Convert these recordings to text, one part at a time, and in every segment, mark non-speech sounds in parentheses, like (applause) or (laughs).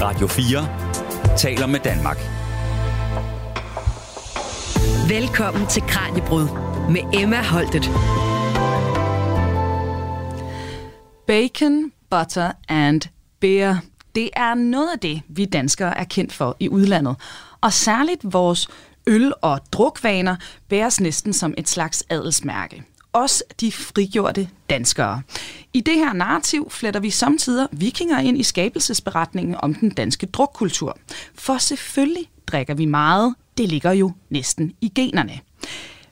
Radio 4 taler med Danmark. Velkommen til Kranjebrud med Emma Holtet. Bacon, butter and beer. Det er noget af det, vi danskere er kendt for i udlandet. Og særligt vores øl- og drukvaner bæres næsten som et slags adelsmærke. Også de frigjorte danskere. I det her narrativ fletter vi samtidig vikinger ind i skabelsesberetningen om den danske drukkultur. For selvfølgelig drikker vi meget. Det ligger jo næsten i generne.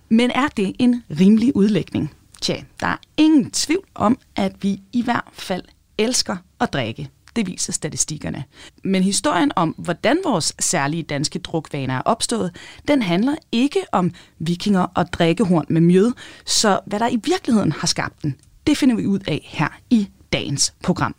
Men er det en rimelig udlægning? Tja, der er ingen tvivl om, at vi i hvert fald elsker at drikke. Det viser statistikkerne. Men historien om, hvordan vores særlige danske drukvaner er opstået, den handler ikke om vikinger og drikkehorn med mjød, så hvad der i virkeligheden har skabt den, det finder vi ud af her i dagens program.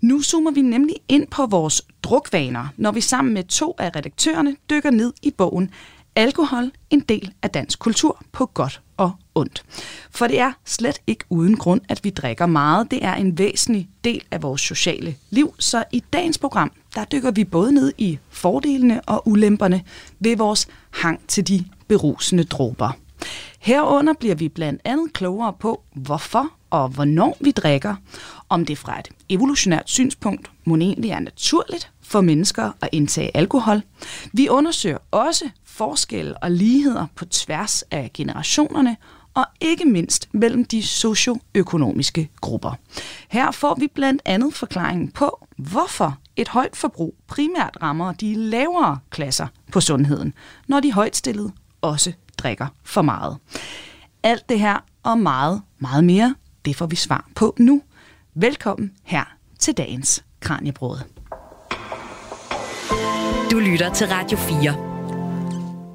Nu zoomer vi nemlig ind på vores drukvaner, når vi sammen med to af redaktørerne dykker ned i bogen Alkohol, en del af dansk kultur på godt og ondt. For det er slet ikke uden grund, at vi drikker meget. Det er en væsentlig del af vores sociale liv, så i dagens program, der dykker vi både ned i fordelene og ulemperne ved vores hang til de berusende dråber. Herunder bliver vi blandt andet klogere på, hvorfor og hvornår vi drikker, om det fra et evolutionært synspunkt må egentlig er naturligt for mennesker at indtage alkohol. Vi undersøger også forskelle og ligheder på tværs af generationerne, og ikke mindst mellem de socioøkonomiske grupper. Her får vi blandt andet forklaringen på, hvorfor et højt forbrug primært rammer de lavere klasser på sundheden, når de højtstillede også drikker for meget. Alt det her og meget, meget mere, det får vi svar på nu. Velkommen her til dagens Kranjebrød. Du lytter til Radio 4.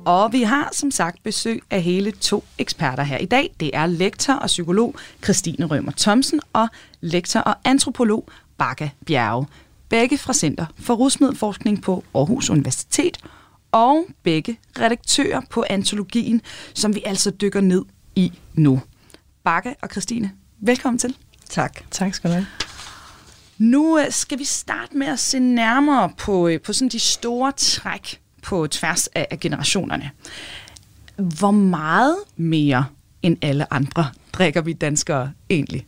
Og vi har som sagt besøg af hele to eksperter her i dag. Det er lektor og psykolog Christine Rømer Thomsen og lektor og antropolog Bakke Bjerge. Begge fra Center for Rusmiddelforskning på Aarhus Universitet og begge redaktører på antologien, som vi altså dykker ned i nu. Bakke og Christine, velkommen til. Tak. Tak skal du have. Nu øh, skal vi starte med at se nærmere på, øh, på sådan de store træk på tværs af, generationerne. Hvor meget mere end alle andre drikker vi danskere egentlig?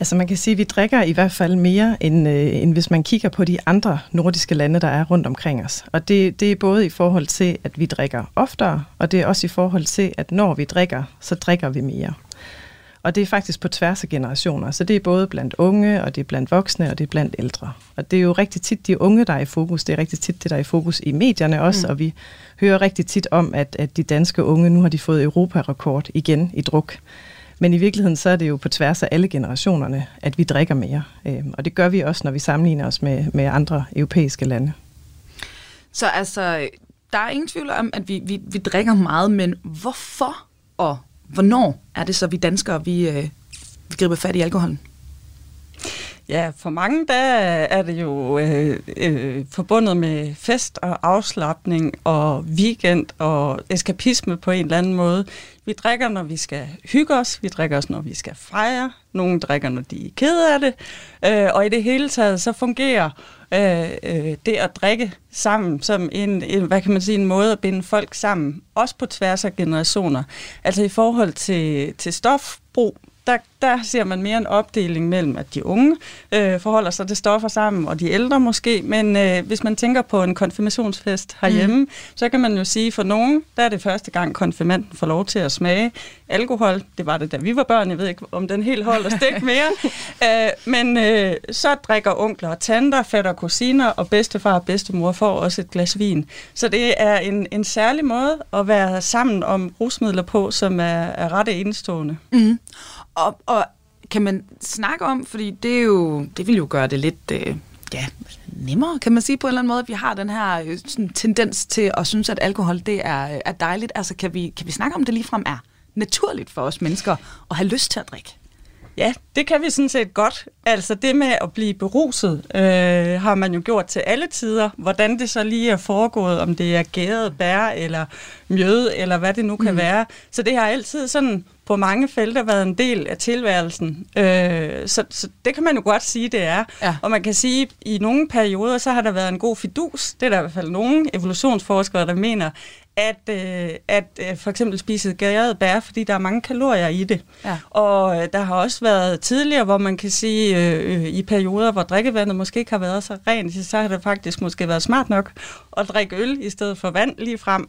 Altså man kan sige, at vi drikker i hvert fald mere, end, øh, end hvis man kigger på de andre nordiske lande, der er rundt omkring os. Og det, det er både i forhold til, at vi drikker oftere, og det er også i forhold til, at når vi drikker, så drikker vi mere. Og det er faktisk på tværs af generationer. Så det er både blandt unge, og det er blandt voksne, og det er blandt ældre. Og det er jo rigtig tit de unge, der er i fokus. Det er rigtig tit det, der er i fokus i medierne også. Mm. Og vi hører rigtig tit om, at, at de danske unge, nu har de fået Europarekord igen i druk. Men i virkeligheden så er det jo på tværs af alle generationerne, at vi drikker mere. Øhm, og det gør vi også, når vi sammenligner os med, med andre europæiske lande. Så altså, der er ingen tvivl om, at vi, vi, vi drikker meget, men hvorfor og Hvornår er det så, vi danskere, vi, øh, vi griber fat i alkoholen? Ja, for mange der er det jo øh, øh, forbundet med fest og afslappning og weekend og eskapisme på en eller anden måde. Vi drikker, når vi skal hygge os. Vi drikker også, når vi skal fejre. Nogle drikker, når de er kede af det. Øh, og i det hele taget, så fungerer øh, øh, det at drikke sammen som en, en, hvad kan man sige, en måde at binde folk sammen. Også på tværs af generationer. Altså i forhold til, til stofbrug, der, der ser man mere en opdeling mellem, at de unge øh, forholder sig til stoffer sammen, og de ældre måske. Men øh, hvis man tænker på en konfirmationsfest herhjemme, mm. så kan man jo sige, for nogen, der er det første gang, konfirmanden får lov til at smage alkohol. Det var det, da vi var børn. Jeg ved ikke, om den helt holder stik (laughs) mere. øh, men øh, så drikker onkler og tanter, fætter og kusiner, og bedstefar og bedstemor får også et glas vin. Så det er en, en særlig måde at være sammen om rusmidler på, som er, er ret enestående. Mm. Og, og kan man snakke om, fordi det, er jo, det vil jo gøre det lidt øh, ja, nemmere, kan man sige på en eller anden måde, at vi har den her øh, sådan, tendens til at synes, at alkohol det er, er dejligt. Altså kan vi, kan vi snakke om, det ligefrem er naturligt for os mennesker at have lyst til at drikke? Ja, det kan vi sådan set godt. Altså det med at blive beruset, øh, har man jo gjort til alle tider. Hvordan det så lige er foregået, om det er gæret bær eller mjød, eller hvad det nu kan mm. være. Så det har altid sådan på mange felter været en del af tilværelsen. Øh, så, så det kan man jo godt sige, det er. Ja. Og man kan sige, at i nogle perioder, så har der været en god fidus. Det er der i hvert fald nogle evolutionsforskere, der mener, at, øh, at øh, for eksempel spise gæret bær, fordi der er mange kalorier i det. Ja. Og øh, der har også været tidligere, hvor man kan sige, øh, øh, i perioder, hvor drikkevandet måske ikke har været så rent, så har det faktisk måske været smart nok at drikke øl i stedet for vand lige frem.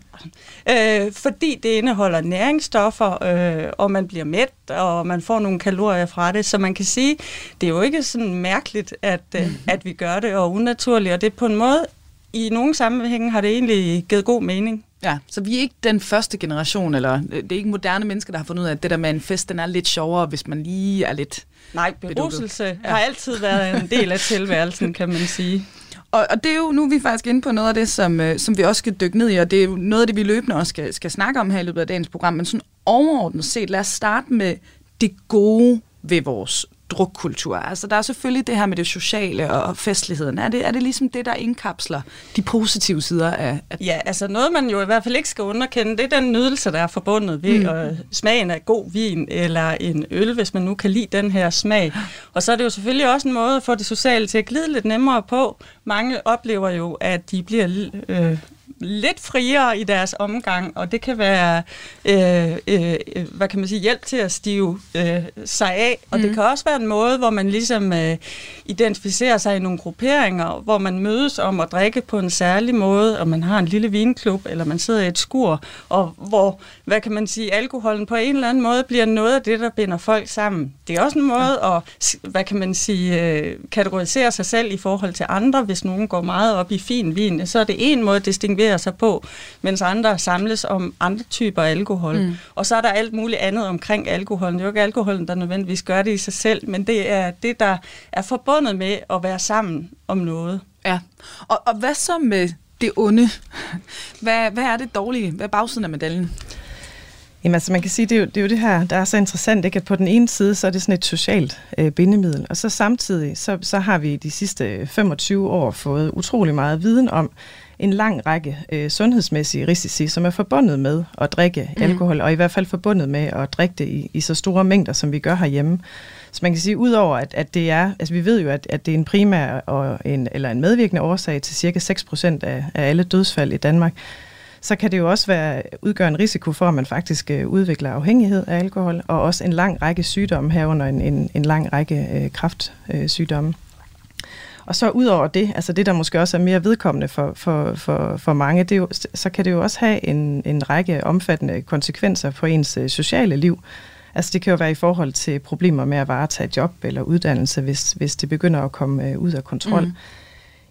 Øh, fordi det indeholder næringsstoffer, øh, og man bliver mæt, og man får nogle kalorier fra det. Så man kan sige, det er jo ikke sådan mærkeligt, at, øh, at vi gør det, og unaturligt. Og det er på en måde, i nogle sammenhænge har det egentlig givet god mening. Ja, så vi er ikke den første generation, eller øh, det er ikke moderne mennesker, der har fundet ud af, at det der med en fest, den er lidt sjovere, hvis man lige er lidt... Nej, beruselse ja. har altid været en del af tilværelsen, kan man sige. Og, og det er jo, nu er vi faktisk inde på noget af det, som, øh, som vi også skal dykke ned i, og det er jo noget af det, vi løbende også skal, skal snakke om her i løbet af dagens program, men sådan overordnet set, lad os starte med det gode ved vores drukkultur. Altså, der er selvfølgelig det her med det sociale og festligheden. Er det, er det ligesom det, der indkapsler de positive sider af... af Ja, altså noget, man jo i hvert fald ikke skal underkende, det er den nydelse, der er forbundet ved mm. øh, smagen af god vin eller en øl, hvis man nu kan lide den her smag. Og så er det jo selvfølgelig også en måde at få det sociale til at glide lidt nemmere på. Mange oplever jo, at de bliver øh, lidt friere i deres omgang, og det kan være, øh, øh, hvad kan man sige, hjælp til at stive øh, sig af, og mm. det kan også være en måde, hvor man ligesom øh, identificerer sig i nogle grupperinger, hvor man mødes om at drikke på en særlig måde, og man har en lille vinklub, eller man sidder i et skur, og hvor, hvad kan man sige, alkoholen på en eller anden måde bliver noget af det, der binder folk sammen. Det er også en måde ja. at, hvad kan man sige, øh, kategorisere sig selv i forhold til andre. Hvis nogen går meget op i fin vin, så er det en måde at distinguere sig på, mens andre samles om andre typer alkohol. Mm. Og så er der alt muligt andet omkring alkoholen. Det er jo ikke alkoholen, der nødvendigvis gør det i sig selv, men det er det, der er forbundet med at være sammen om noget. Ja, og, og hvad så med det onde? Hvad, hvad er det dårlige? Hvad er bagsiden af medaljen? Jamen altså man kan sige, det er, jo, det er jo det her, der er så interessant, ikke? at på den ene side, så er det sådan et socialt øh, bindemiddel, og så samtidig, så, så har vi de sidste 25 år fået utrolig meget viden om en lang række øh, sundhedsmæssige risici, som er forbundet med at drikke mm. alkohol, og i hvert fald forbundet med at drikke det i, i så store mængder, som vi gør herhjemme. Så man kan sige, udover at, at det er, altså vi ved jo, at, at det er en primær og en, eller en medvirkende årsag til cirka 6% af, af alle dødsfald i Danmark, så kan det jo også være, udgøre en risiko for, at man faktisk øh, udvikler afhængighed af alkohol, og også en lang række sygdomme herunder en, en, en lang række øh, kraftsygdomme. Og så ud over det, altså det der måske også er mere vedkommende for, for, for, for mange, det er jo, så kan det jo også have en, en række omfattende konsekvenser for ens øh, sociale liv. Altså det kan jo være i forhold til problemer med at varetage job eller uddannelse, hvis, hvis det begynder at komme øh, ud af kontrol. Mm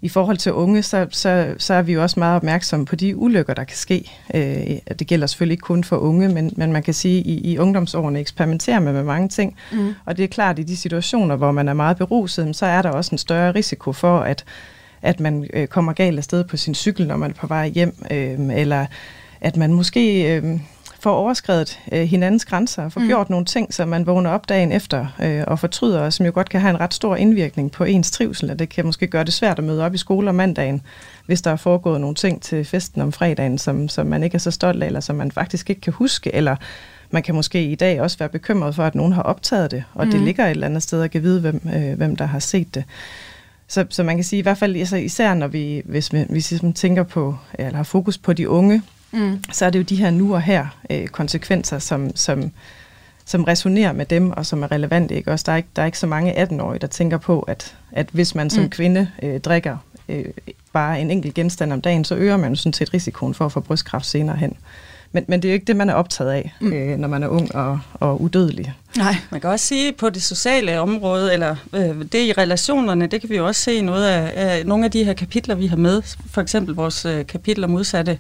i forhold til unge, så, så, så er vi jo også meget opmærksomme på de ulykker, der kan ske. Øh, det gælder selvfølgelig ikke kun for unge, men, men man kan sige, at i, i ungdomsårene eksperimenterer man med mange ting. Mm. Og det er klart, at i de situationer, hvor man er meget beruset, så er der også en større risiko for, at, at man øh, kommer galt afsted på sin cykel, når man er på vej hjem, øh, eller at man måske... Øh, får overskrevet øh, hinandens grænser og får mm. gjort nogle ting, som man vågner op dagen efter øh, og fortryder, og som jo godt kan have en ret stor indvirkning på ens trivsel, og det kan måske gøre det svært at møde op i skole om mandagen, hvis der er foregået nogle ting til festen om fredagen, som, som man ikke er så stolt af, eller som man faktisk ikke kan huske, eller man kan måske i dag også være bekymret for, at nogen har optaget det, og mm. det ligger et eller andet sted og kan vide, hvem, øh, hvem der har set det. Så, så man kan sige i hvert fald, altså især når vi, hvis vi, hvis vi tænker på, eller har fokus på de unge, mm. så er det jo de her nu og her øh, konsekvenser, som, som, som resonerer med dem, og som er relevante. Ikke? Også der, er ikke, der er ikke så mange 18-årige, der tænker på, at, at hvis man som mm. kvinde øh, drikker øh, bare en enkelt genstand om dagen, så øger man jo sådan set risikoen for at få brystkræft senere hen. Men, men det er jo ikke det, man er optaget af, mm. øh, når man er ung og, og udødelig. Nej, man kan også sige på det sociale område, eller øh, det i relationerne, det kan vi jo også se i noget af, af nogle af de her kapitler, vi har med. For eksempel vores øh, kapitel om udsatte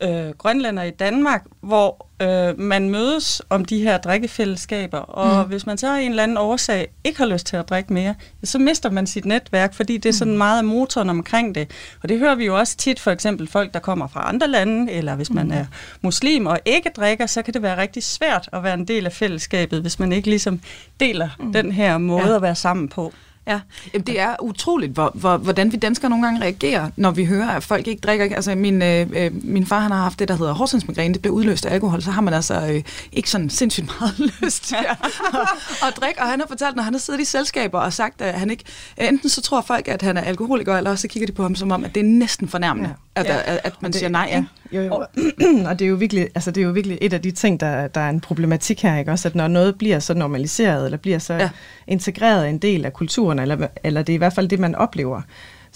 øh, grønlænder i Danmark, hvor øh, man mødes om de her drikkefællesskaber, og mm. hvis man så af en eller anden årsag ikke har lyst til at drikke mere, så mister man sit netværk, fordi det er sådan mm. meget af motoren omkring det. Og det hører vi jo også tit, for eksempel folk, der kommer fra andre lande, eller hvis man mm. er muslim og ikke drikker, så kan det være rigtig svært at være en del af fællesskabet, hvis man ikke ligesom deler mm. den her måde ja. at være sammen på. Ja, Jamen, det er utroligt, hvor, hvor, hvordan vi danskere nogle gange reagerer, når vi hører, at folk ikke drikker. Altså, min, øh, øh min far han har haft det, der hedder hårdsindsmigræne. Det bliver udløst af alkohol, så har man altså øh, ikke sådan sindssygt meget (laughs) lyst til at, at, drikke. Og han har fortalt, når han har siddet i selskaber og sagt, at han ikke... Enten så tror folk, at han er alkoholiker, eller så kigger de på ham som om, at det er næsten fornærmende, ja. At, ja. at, at man det, siger nej. Ja. Jo, jo. (clears throat) og det er jo virkelig, altså det er jo virkelig et af de ting, der, der er en problematik her, ikke? Også at når noget bliver så normaliseret, eller bliver så ja. integreret en del af kulturen, eller, eller det er i hvert fald det, man oplever,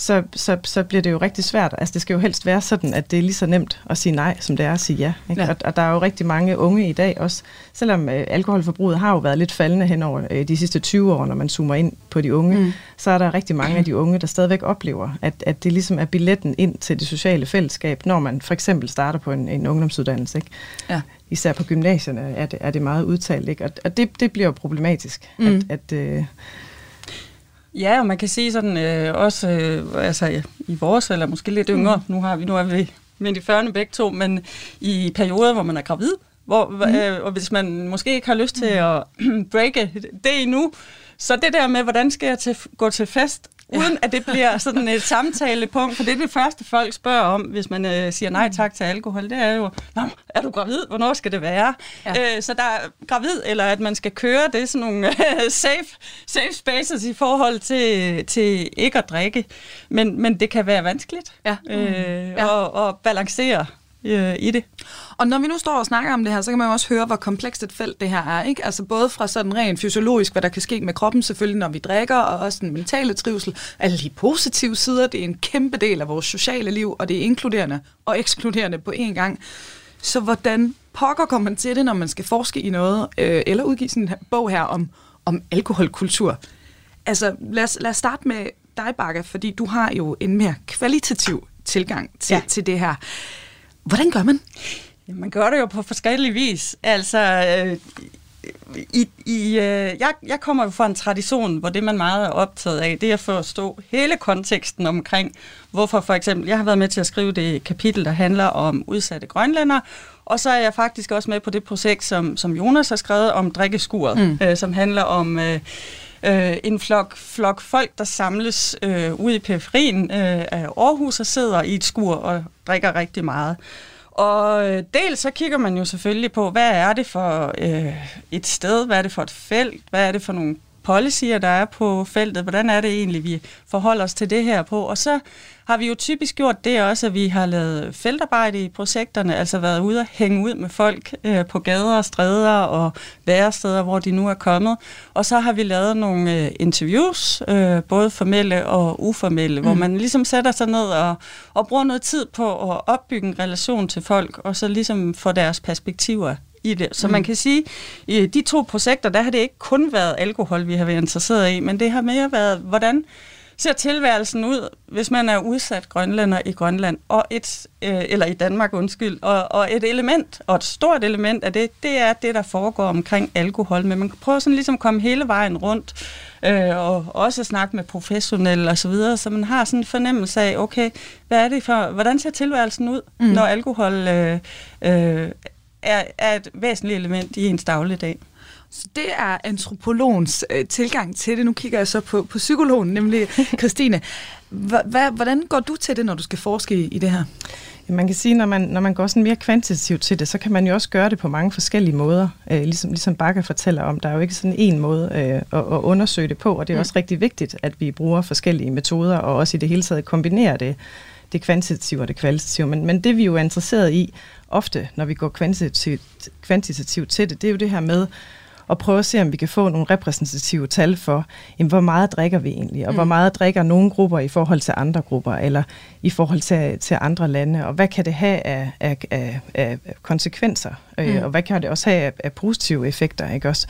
så, så, så bliver det jo rigtig svært. Altså det skal jo helst være sådan, at det er lige så nemt at sige nej, som det er at sige ja. Ikke? ja. Og, og der er jo rigtig mange unge i dag også, selvom øh, alkoholforbruget har jo været lidt faldende hen over øh, de sidste 20 år, når man zoomer ind på de unge, mm. så er der rigtig mange af de unge, der stadigvæk oplever, at, at det ligesom er billetten ind til det sociale fællesskab, når man for eksempel starter på en, en ungdomsuddannelse. Ikke? Ja. Især på gymnasierne er det, er det meget udtalt. Ikke? Og, og det, det bliver jo problematisk, mm. at, at øh, Ja, og man kan sige sådan, øh, også øh, altså, i vores, eller måske lidt yngre, mm. nu, har vi, nu er vi midt i 40'erne begge to, men i perioder, hvor man er gravid, hvor, mm. øh, og hvis man måske ikke har lyst til mm. at (clears throat) breake det endnu, så det der med, hvordan skal jeg til, gå til fest uden at det bliver sådan et samtalepunkt, for det er det første, folk spørger om, hvis man øh, siger nej tak til alkohol, det er jo, Nå, er du gravid? Hvornår skal det være? Ja. Øh, så der er gravid, eller at man skal køre, det er sådan nogle øh, safe, safe spaces i forhold til, til ikke at drikke, men, men det kan være vanskeligt ja. Øh, ja. At, at balancere øh, i det. Og når vi nu står og snakker om det her, så kan man jo også høre, hvor komplekst et felt det her er. Ikke? Altså både fra sådan rent fysiologisk, hvad der kan ske med kroppen selvfølgelig, når vi drikker, og også den mentale trivsel. Alle de positive sider, det er en kæmpe del af vores sociale liv, og det er inkluderende og ekskluderende på én gang. Så hvordan pokker kommer man til det, når man skal forske i noget, øh, eller udgive sådan en bog her om, om alkoholkultur? Altså lad os, lad os starte med dig, Bakke, fordi du har jo en mere kvalitativ tilgang til, ja. til det her. Hvordan gør man? Man gør det jo på forskellige vis. Altså, øh, i, i, øh, jeg, jeg kommer jo fra en tradition, hvor det man meget er optaget af, det er at forstå hele konteksten omkring, hvorfor for eksempel, jeg har været med til at skrive det kapitel, der handler om udsatte grønlænder, og så er jeg faktisk også med på det projekt, som, som Jonas har skrevet om drikkeskuret, mm. øh, som handler om... Øh, øh, en flok, flok folk, der samles øh, ude i periferien øh, af Aarhus og sidder i et skur og drikker rigtig meget. Og øh, dels så kigger man jo selvfølgelig på, hvad er det for øh, et sted, hvad er det for et felt, hvad er det for nogle policyer, der er på feltet, hvordan er det egentlig, vi forholder os til det her på. Og så har vi jo typisk gjort det også, at vi har lavet feltarbejde i projekterne, altså været ude og hænge ud med folk øh, på gader og stræder og væresteder, hvor de nu er kommet. Og så har vi lavet nogle øh, interviews, øh, både formelle og uformelle, mm. hvor man ligesom sætter sig ned og, og bruger noget tid på at opbygge en relation til folk, og så ligesom få deres perspektiver i det. Så mm. man kan sige, i de to projekter, der har det ikke kun været alkohol, vi har været interesseret i, men det har mere været, hvordan ser tilværelsen ud, hvis man er udsat grønlænder i Grønland, og et, øh, eller i Danmark, undskyld, og, og et element, og et stort element af det, det er det, der foregår omkring alkohol, men man kan prøve sådan ligesom at komme hele vejen rundt, øh, og også snakke med professionelle og så videre, så man har sådan en fornemmelse af, okay, hvad er det for, hvordan ser tilværelsen ud, mm. når alkohol øh, øh, er, er et væsentligt element i ens dagligdag. Så det er antropologens øh, tilgang til det. Nu kigger jeg så på, på psykologen, nemlig (laughs) Christine. Hvordan går du til det, når du skal forske i, i det her? Man kan sige, når man, når man går sådan mere kvantitativt til det, så kan man jo også gøre det på mange forskellige måder. Øh, ligesom, ligesom Bakker fortæller om, der er jo ikke sådan en måde øh, at, at undersøge det på, og det er mm. også rigtig vigtigt, at vi bruger forskellige metoder, og også i det hele taget kombinerer det, det kvantitative og det kvalitative. Men, men det vi jo er interesseret i, ofte når vi går kvantitativt, kvantitativt til det, det er jo det her med, og prøve at se, om vi kan få nogle repræsentative tal for, jamen, hvor meget drikker vi egentlig, og mm. hvor meget drikker nogle grupper i forhold til andre grupper, eller i forhold til, til andre lande, og hvad kan det have af, af, af, af konsekvenser, øh, mm. øh, og hvad kan det også have af, af positive effekter, ikke også?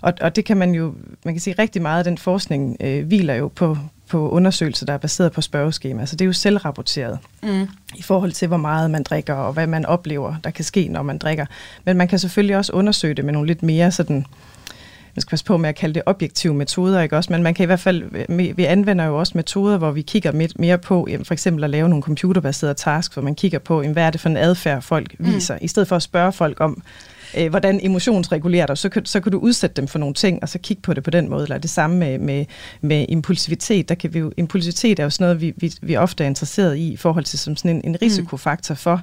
Og, og det kan man jo, man kan sige rigtig meget af den forskning øh, hviler jo på, på undersøgelser, der er baseret på spørgeskema. Så det er jo selvrapporteret mm. i forhold til, hvor meget man drikker, og hvad man oplever, der kan ske, når man drikker. Men man kan selvfølgelig også undersøge det med nogle lidt mere sådan, man skal passe på med at kalde det objektive metoder, ikke også? Men man kan i hvert fald, vi anvender jo også metoder, hvor vi kigger mere på, for eksempel at lave nogle computerbaserede tasks, hvor man kigger på, hvad er det for en adfærd, folk mm. viser, i stedet for at spørge folk om, øh, hvordan emotionsregulerer dig, så kan, så kan du udsætte dem for nogle ting, og så kigge på det på den måde. Eller det samme med, med, med impulsivitet. Der kan vi jo, impulsivitet er jo sådan noget, vi, vi, vi ofte er interesseret i, i forhold til som sådan en, en risikofaktor for,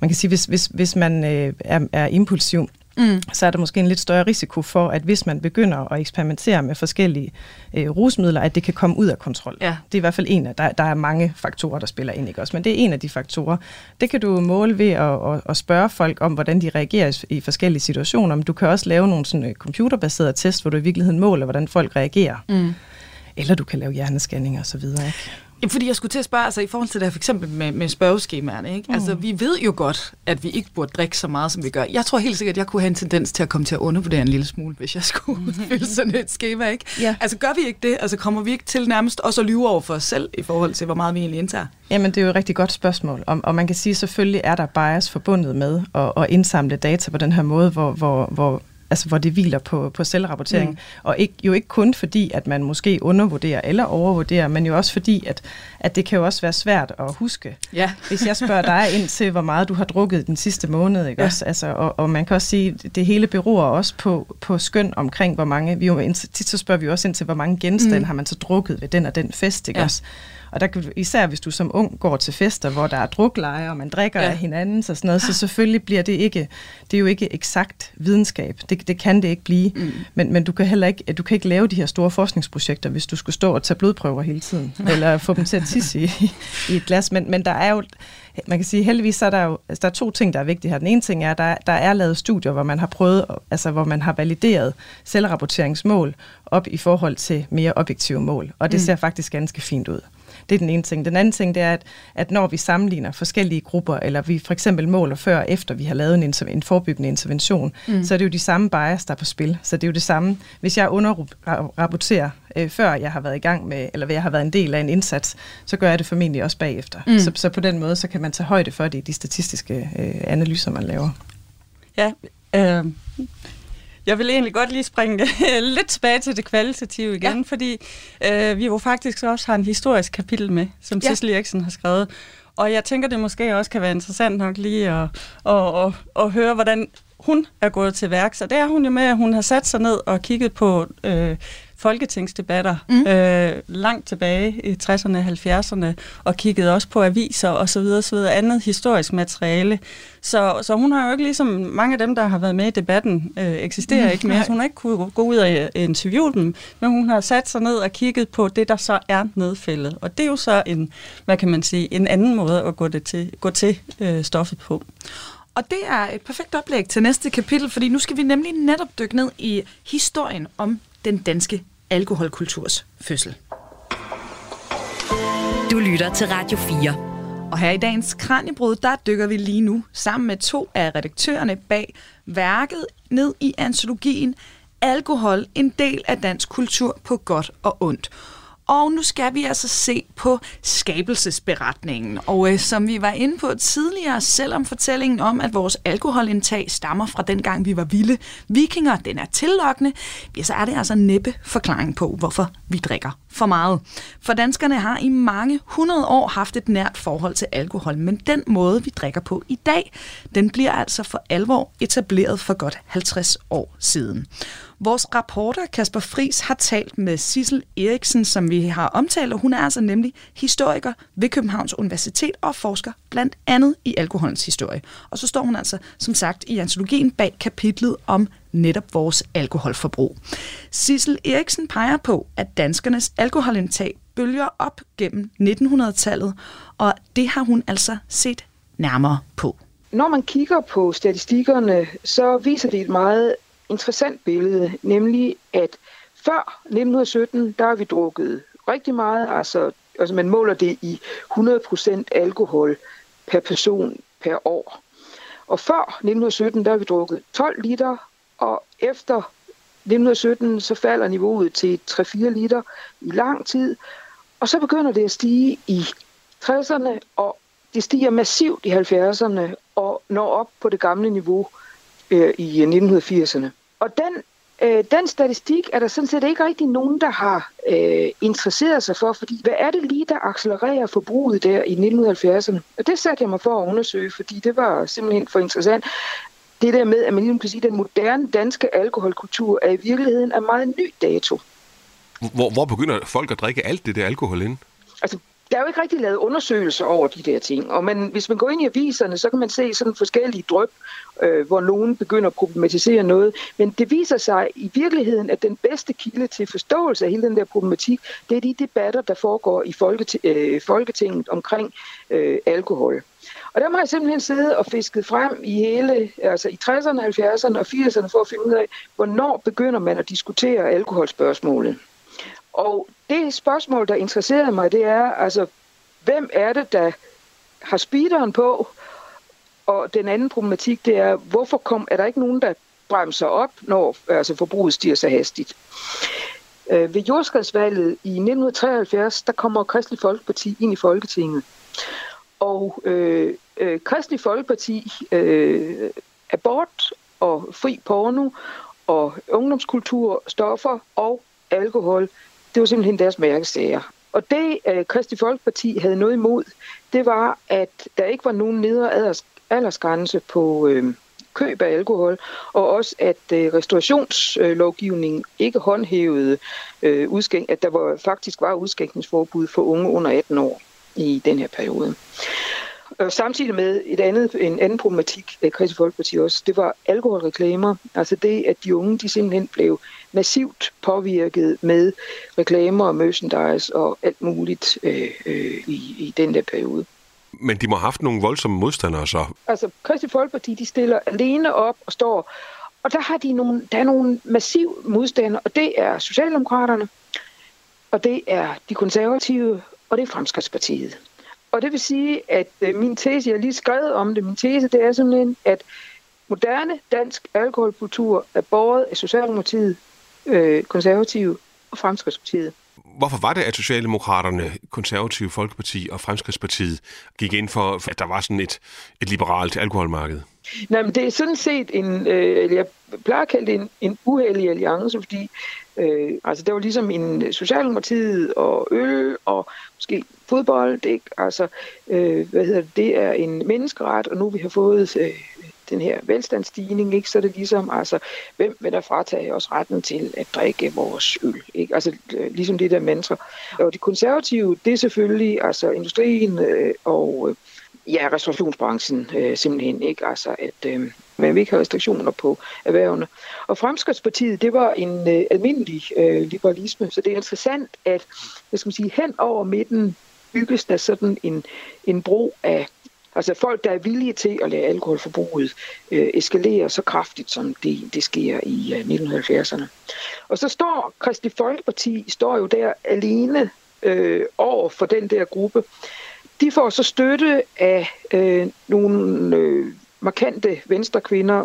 man kan sige, hvis, hvis, hvis man øh, er, er impulsiv, mm. så er der måske en lidt større risiko for, at hvis man begynder at eksperimentere med forskellige øh, rusmidler, at det kan komme ud af kontrol. Ja. Det er i hvert fald en af, der, der er mange faktorer, der spiller ind, ikke også? Men det er en af de faktorer. Det kan du måle ved at, at, at spørge folk om, hvordan de reagerer i, i forskellige situationer. Men du kan også lave nogle sådan, øh, computerbaserede test, hvor du i virkeligheden måler, hvordan folk reagerer. Mm. Eller du kan lave hjernescanninger osv., ikke? Jamen, fordi jeg skulle til at spørge, altså i forhold til det her for eksempel med, med spørgeskemaerne, ikke? Mm. Altså vi ved jo godt, at vi ikke burde drikke så meget, som vi gør. Jeg tror helt sikkert, at jeg kunne have en tendens til at komme til at undervurdere en lille smule, hvis jeg skulle mm. (laughs) fylde sådan et skema, ikke? Ja. Altså gør vi ikke det? Altså kommer vi ikke til nærmest også at lyve over for os selv i forhold til, hvor meget vi egentlig indtager? Jamen det er jo et rigtig godt spørgsmål, og, og man kan sige, at selvfølgelig er der bias forbundet med at, at indsamle data på den her måde, hvor, hvor, hvor altså hvor det hviler på, på selvrapportering. Mm. Og ikke, jo ikke kun fordi, at man måske undervurderer eller overvurderer, men jo også fordi, at, at det kan jo også være svært at huske. Ja. Hvis jeg spørger dig ind til, hvor meget du har drukket den sidste måned, ikke ja. også? Altså, og, og man kan også sige, at det hele beror også på, på skøn omkring, hvor mange, vi jo, tit så spørger vi også ind til, hvor mange genstande mm. har man så drukket ved den og den fest, ikke ja. også? Og der især hvis du som ung går til fester, hvor der er drukleje, og man drikker ja. af hinanden, så sådan noget, så selvfølgelig bliver det ikke, det er jo ikke eksakt videnskab. Det, det kan det ikke blive. Mm. Men, men du kan heller ikke, du kan ikke lave de her store forskningsprojekter, hvis du skulle stå og tage blodprøver hele tiden, (laughs) eller få dem til at tisse i, i et glas. Men, men der er jo, man kan sige, heldigvis så er der jo altså der er to ting, der er vigtige her. Den ene ting er, at der, der er lavet studier, hvor man har prøvet, altså hvor man har valideret selvrapporteringsmål op i forhold til mere objektive mål. Og det mm. ser faktisk ganske fint ud. Det er den ene ting. Den anden ting, det er, at, at når vi sammenligner forskellige grupper, eller vi for eksempel måler før og efter vi har lavet en, en forebyggende intervention, mm. så er det jo de samme bias, der er på spil. Så det er jo det samme. Hvis jeg underrapporterer, øh, før jeg har været i gang med, eller jeg har været en del af en indsats, så gør jeg det formentlig også bagefter. Mm. Så, så på den måde, så kan man tage højde for det i de statistiske øh, analyser, man laver. Ja, øh, jeg vil egentlig godt lige springe (laughs) lidt tilbage til det kvalitative igen, ja. fordi øh, vi jo faktisk også har en historisk kapitel med, som ja. Cecil Eriksen har skrevet. Og jeg tænker, det måske også kan være interessant nok lige at, at, at, at høre, hvordan hun er gået til værk. Så det er hun jo med, at hun har sat sig ned og kigget på øh, folketingsdebatter mm. øh, langt tilbage i 60'erne og 70'erne, og kiggede også på aviser og så videre, så videre andet historisk materiale. Så, så hun har jo ikke ligesom mange af dem, der har været med i debatten, øh, eksisterer mm, ikke mere, så hun har ikke kunnet gå ud og interviewe dem, men hun har sat sig ned og kigget på det, der så er nedfældet. Og det er jo så en, hvad kan man sige, en anden måde at gå, det til, gå til øh, stoffet på. Og det er et perfekt oplæg til næste kapitel, fordi nu skal vi nemlig netop dykke ned i historien om den danske alkoholkulturs fødsel. Du lytter til Radio 4. Og her i dagens Kranjebrud, der dykker vi lige nu sammen med to af redaktørerne bag værket ned i antologien Alkohol, en del af dansk kultur på godt og ondt. Og nu skal vi altså se på skabelsesberetningen. Og øh, som vi var inde på tidligere, selvom fortællingen om, at vores alkoholindtag stammer fra dengang vi var vilde vikinger, den er tillokkende, ja, så er det altså næppe forklaring på, hvorfor vi drikker for meget. For danskerne har i mange hundrede år haft et nært forhold til alkohol, men den måde, vi drikker på i dag, den bliver altså for alvor etableret for godt 50 år siden. Vores rapporter Kasper Fris har talt med Sissel Eriksen, som vi har omtalt, og hun er altså nemlig historiker ved Københavns Universitet og forsker blandt andet i alkoholens historie. Og så står hun altså, som sagt, i antologien bag kapitlet om netop vores alkoholforbrug. Sissel Eriksen peger på, at danskernes alkoholindtag bølger op gennem 1900-tallet, og det har hun altså set nærmere på. Når man kigger på statistikkerne, så viser det et meget interessant billede, nemlig at før 1917, der har vi drukket rigtig meget, altså, altså man måler det i 100% alkohol per person per år. Og før 1917, der har vi drukket 12 liter, og efter 1917, så falder niveauet til 3-4 liter i lang tid, og så begynder det at stige i 60'erne, og det stiger massivt i 70'erne og når op på det gamle niveau øh, i 1980'erne. Og den, øh, den statistik er der sådan set ikke rigtig nogen, der har øh, interesseret sig for, fordi hvad er det lige, der accelererer forbruget der i 1970'erne? Og det satte jeg mig for at undersøge, fordi det var simpelthen for interessant. det der med, at man ligesom kan sige, at den moderne danske alkoholkultur er i virkeligheden af meget ny dato. Hvor, hvor begynder folk at drikke alt det der alkohol ind? Altså, der er jo ikke rigtig lavet undersøgelser over de der ting, og man, hvis man går ind i aviserne, så kan man se sådan forskellige drøb, øh, hvor nogen begynder at problematisere noget, men det viser sig i virkeligheden, at den bedste kilde til forståelse af hele den der problematik, det er de debatter, der foregår i Folketing, øh, Folketinget omkring øh, alkohol. Og der må jeg simpelthen sidde og fisket frem i hele, altså i 60'erne, 70'erne og 80'erne for at finde ud af, hvornår begynder man at diskutere alkoholspørgsmålet. Og det spørgsmål, der interesserede mig, det er, altså, hvem er det, der har speederen på? Og den anden problematik, det er, hvorfor kom, er der ikke nogen, der bremser op, når altså, forbruget stiger så hastigt? Øh, ved jordskredsvalget i 1973, der kommer Kristelig Folkeparti ind i Folketinget. Og øh, øh, Kristelig Folkeparti, øh, abort og fri porno og ungdomskultur, stoffer og alkohol, det var simpelthen deres mærkesager. Og det, øh, Kristelig Folkeparti havde noget imod, det var, at der ikke var nogen nedre aldersgrænse på øh, køb af alkohol, og også at øh, restaurationslovgivningen ikke håndhævede, øh, udskæng, at der var, faktisk var udskænkningsforbud for unge under 18 år i den her periode. Og samtidig med et andet, en anden problematik, øh, Kristi Folkeparti også, det var alkoholreklamer. Altså det, at de unge de simpelthen blev massivt påvirket med reklamer og merchandise og alt muligt øh, øh, i, i den der periode. Men de må have haft nogle voldsomme modstandere så? Altså, Kristi Folkeparti, de stiller alene op og står, og der har de nogle, der er nogle massiv modstandere, og det er Socialdemokraterne, og det er de konservative, og det er Fremskridspartiet. Og det vil sige, at øh, min tese, jeg lige skrevet om det, min tese, det er simpelthen, at moderne dansk alkoholkultur er båret af Socialdemokratiet, øh, konservative og Fremskridspartiet. Hvorfor var det, at Socialdemokraterne, Konservative Folkeparti og Fremskridspartiet gik ind for, at der var sådan et, et liberalt alkoholmarked? Nej, men det er sådan set en, øh, jeg plejer at kalde det en, en uheldig alliance, fordi øh, altså, der var ligesom en øh, Socialdemokratiet og øl og måske fodbold, ikke? Altså, øh, hvad hedder det, det er en menneskeret, og nu vi har fået øh, den her velstandsstigning, ikke, så er det ligesom, altså, hvem vil der fratage os retten til at drikke vores øl? Ikke? Altså, øh, ligesom det der mantra. Og de konservative, det er selvfølgelig altså industrien øh, og øh, ja, restaurationsbranchen øh, simpelthen, ikke? Altså, at øh, man vil ikke have restriktioner på erhvervene. Og Fremskridspartiet, det var en øh, almindelig øh, liberalisme, så det er interessant, at jeg skal sige, hen over midten bygges der sådan en, en bro af Altså folk, der er villige til at lade alkoholforbruget øh, eskalere så kraftigt, som det, det sker i øh, 1970'erne. Og så står Kristelig Folkeparti står jo der alene øh, over for den der gruppe. De får så støtte af øh, nogle øh, markante venstre kvinder,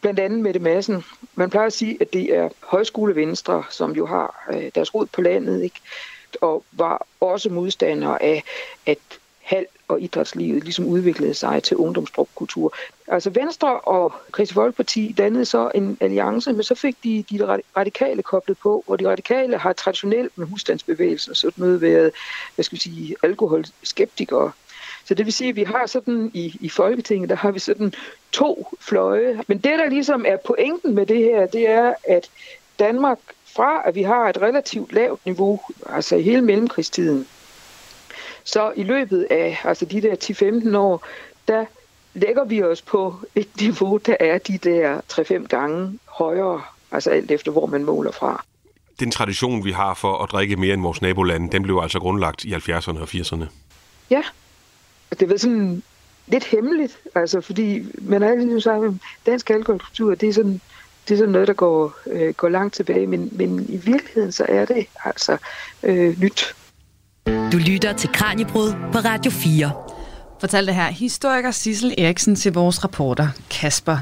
blandt andet Mette Madsen. Man plejer at sige, at det er højskolevenstre, som jo har øh, deres rod på landet, ikke? og var også modstandere af, at halv og idrætslivet ligesom udviklede sig til ungdomsdrukkultur. Altså Venstre og Kristi Folkeparti dannede så en alliance, men så fik de de radikale koblet på, hvor de radikale har traditionelt med husstandsbevægelsen og sådan noget været, hvad skal vi sige, alkoholskeptikere. Så det vil sige, at vi har sådan i, i Folketinget, der har vi sådan to fløje. Men det, der ligesom er pointen med det her, det er, at Danmark fra, at vi har et relativt lavt niveau, altså i hele mellemkrigstiden, så i løbet af altså de der 10-15 år, der lægger vi os på et (laughs) niveau, der er de der 3-5 gange højere, altså alt efter hvor man måler fra. Den tradition, vi har for at drikke mere end vores nabolande, den blev altså grundlagt i 70'erne og 80'erne. Ja, det var sådan lidt hemmeligt, altså fordi man har altid sagt, at dansk alkoholkultur, det er sådan, det er sådan noget, der går, øh, går langt tilbage, men, men i virkeligheden så er det altså øh, nyt. Du lytter til Kranjebrud på Radio 4. Fortalte her historiker Sissel Eriksen til vores reporter Kasper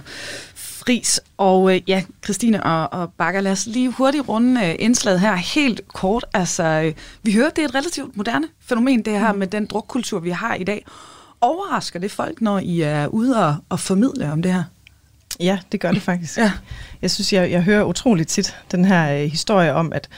Fris. Og øh, ja, Christine og, og Bakker, lad os lige hurtigt runde øh, indslaget her helt kort. Altså, øh, vi hører, det er et relativt moderne fænomen, det her mm. med den drukkultur, vi har i dag. Overrasker det folk, når I er ude og, og formidle om det her? Ja, det gør det faktisk. ja. Jeg synes, jeg, jeg hører utroligt tit den her øh, historie om, at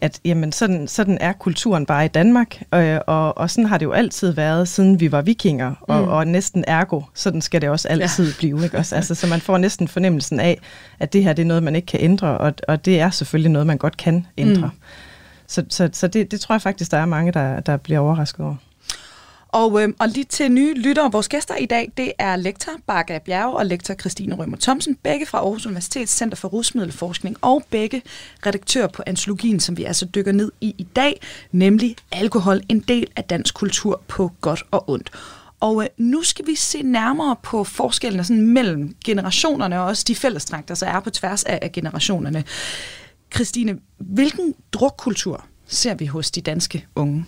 at jamen, sådan, sådan er kulturen bare i Danmark, øh, og, og sådan har det jo altid været, siden vi var vikinger, og, mm. og næsten ergo, sådan skal det også altid ja. blive. Ikke? Også, (laughs) altså, så man får næsten fornemmelsen af, at det her det er noget, man ikke kan ændre, og, og det er selvfølgelig noget, man godt kan ændre. Mm. Så, så, så det, det tror jeg faktisk, der er mange, der, der bliver overrasket over. Og, øh, og lige til nye lyttere, vores gæster i dag, det er lektor Baga Bjerg og lektor Christine Rømer Thomsen, begge fra Aarhus Universitets Center for Rusmiddelforskning, og begge redaktør på antologien, som vi altså dykker ned i i dag, nemlig Alkohol, en del af dansk kultur på godt og ondt. Og øh, nu skal vi se nærmere på forskellene sådan mellem generationerne, og også de fællestræk, der så er på tværs af, af generationerne. Christine, hvilken drukkultur ser vi hos de danske unge?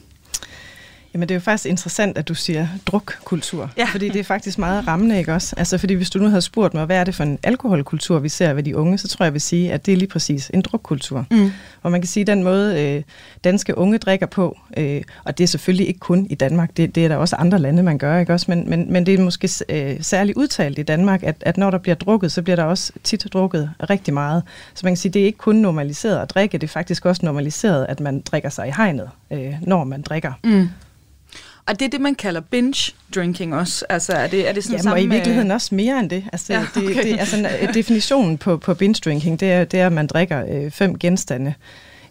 Jamen det er jo faktisk interessant, at du siger drukkultur, ja. fordi det er faktisk meget rammende, ikke også? Altså fordi hvis du nu havde spurgt mig, hvad er det for en alkoholkultur, vi ser ved de unge, så tror jeg, jeg vil sige, at det er lige præcis en drukkultur. Mm. Og man kan sige, at den måde øh, danske unge drikker på, øh, og det er selvfølgelig ikke kun i Danmark, det, det er der også andre lande, man gør, ikke også? Men, men, men det er måske øh, særligt udtalt i Danmark, at, at når der bliver drukket, så bliver der også tit drukket rigtig meget. Så man kan sige, at det er ikke kun normaliseret at drikke, det er faktisk også normaliseret, at man drikker sig i hegnet, øh, når man drikker. Mm. Og det er det, man kalder binge drinking også? Altså, er det, er det sådan Jamen, samme og i virkeligheden også mere end det. Altså, ja, okay. det, det altså, definitionen på, på binge drinking, det er, det er, at man drikker øh, fem genstande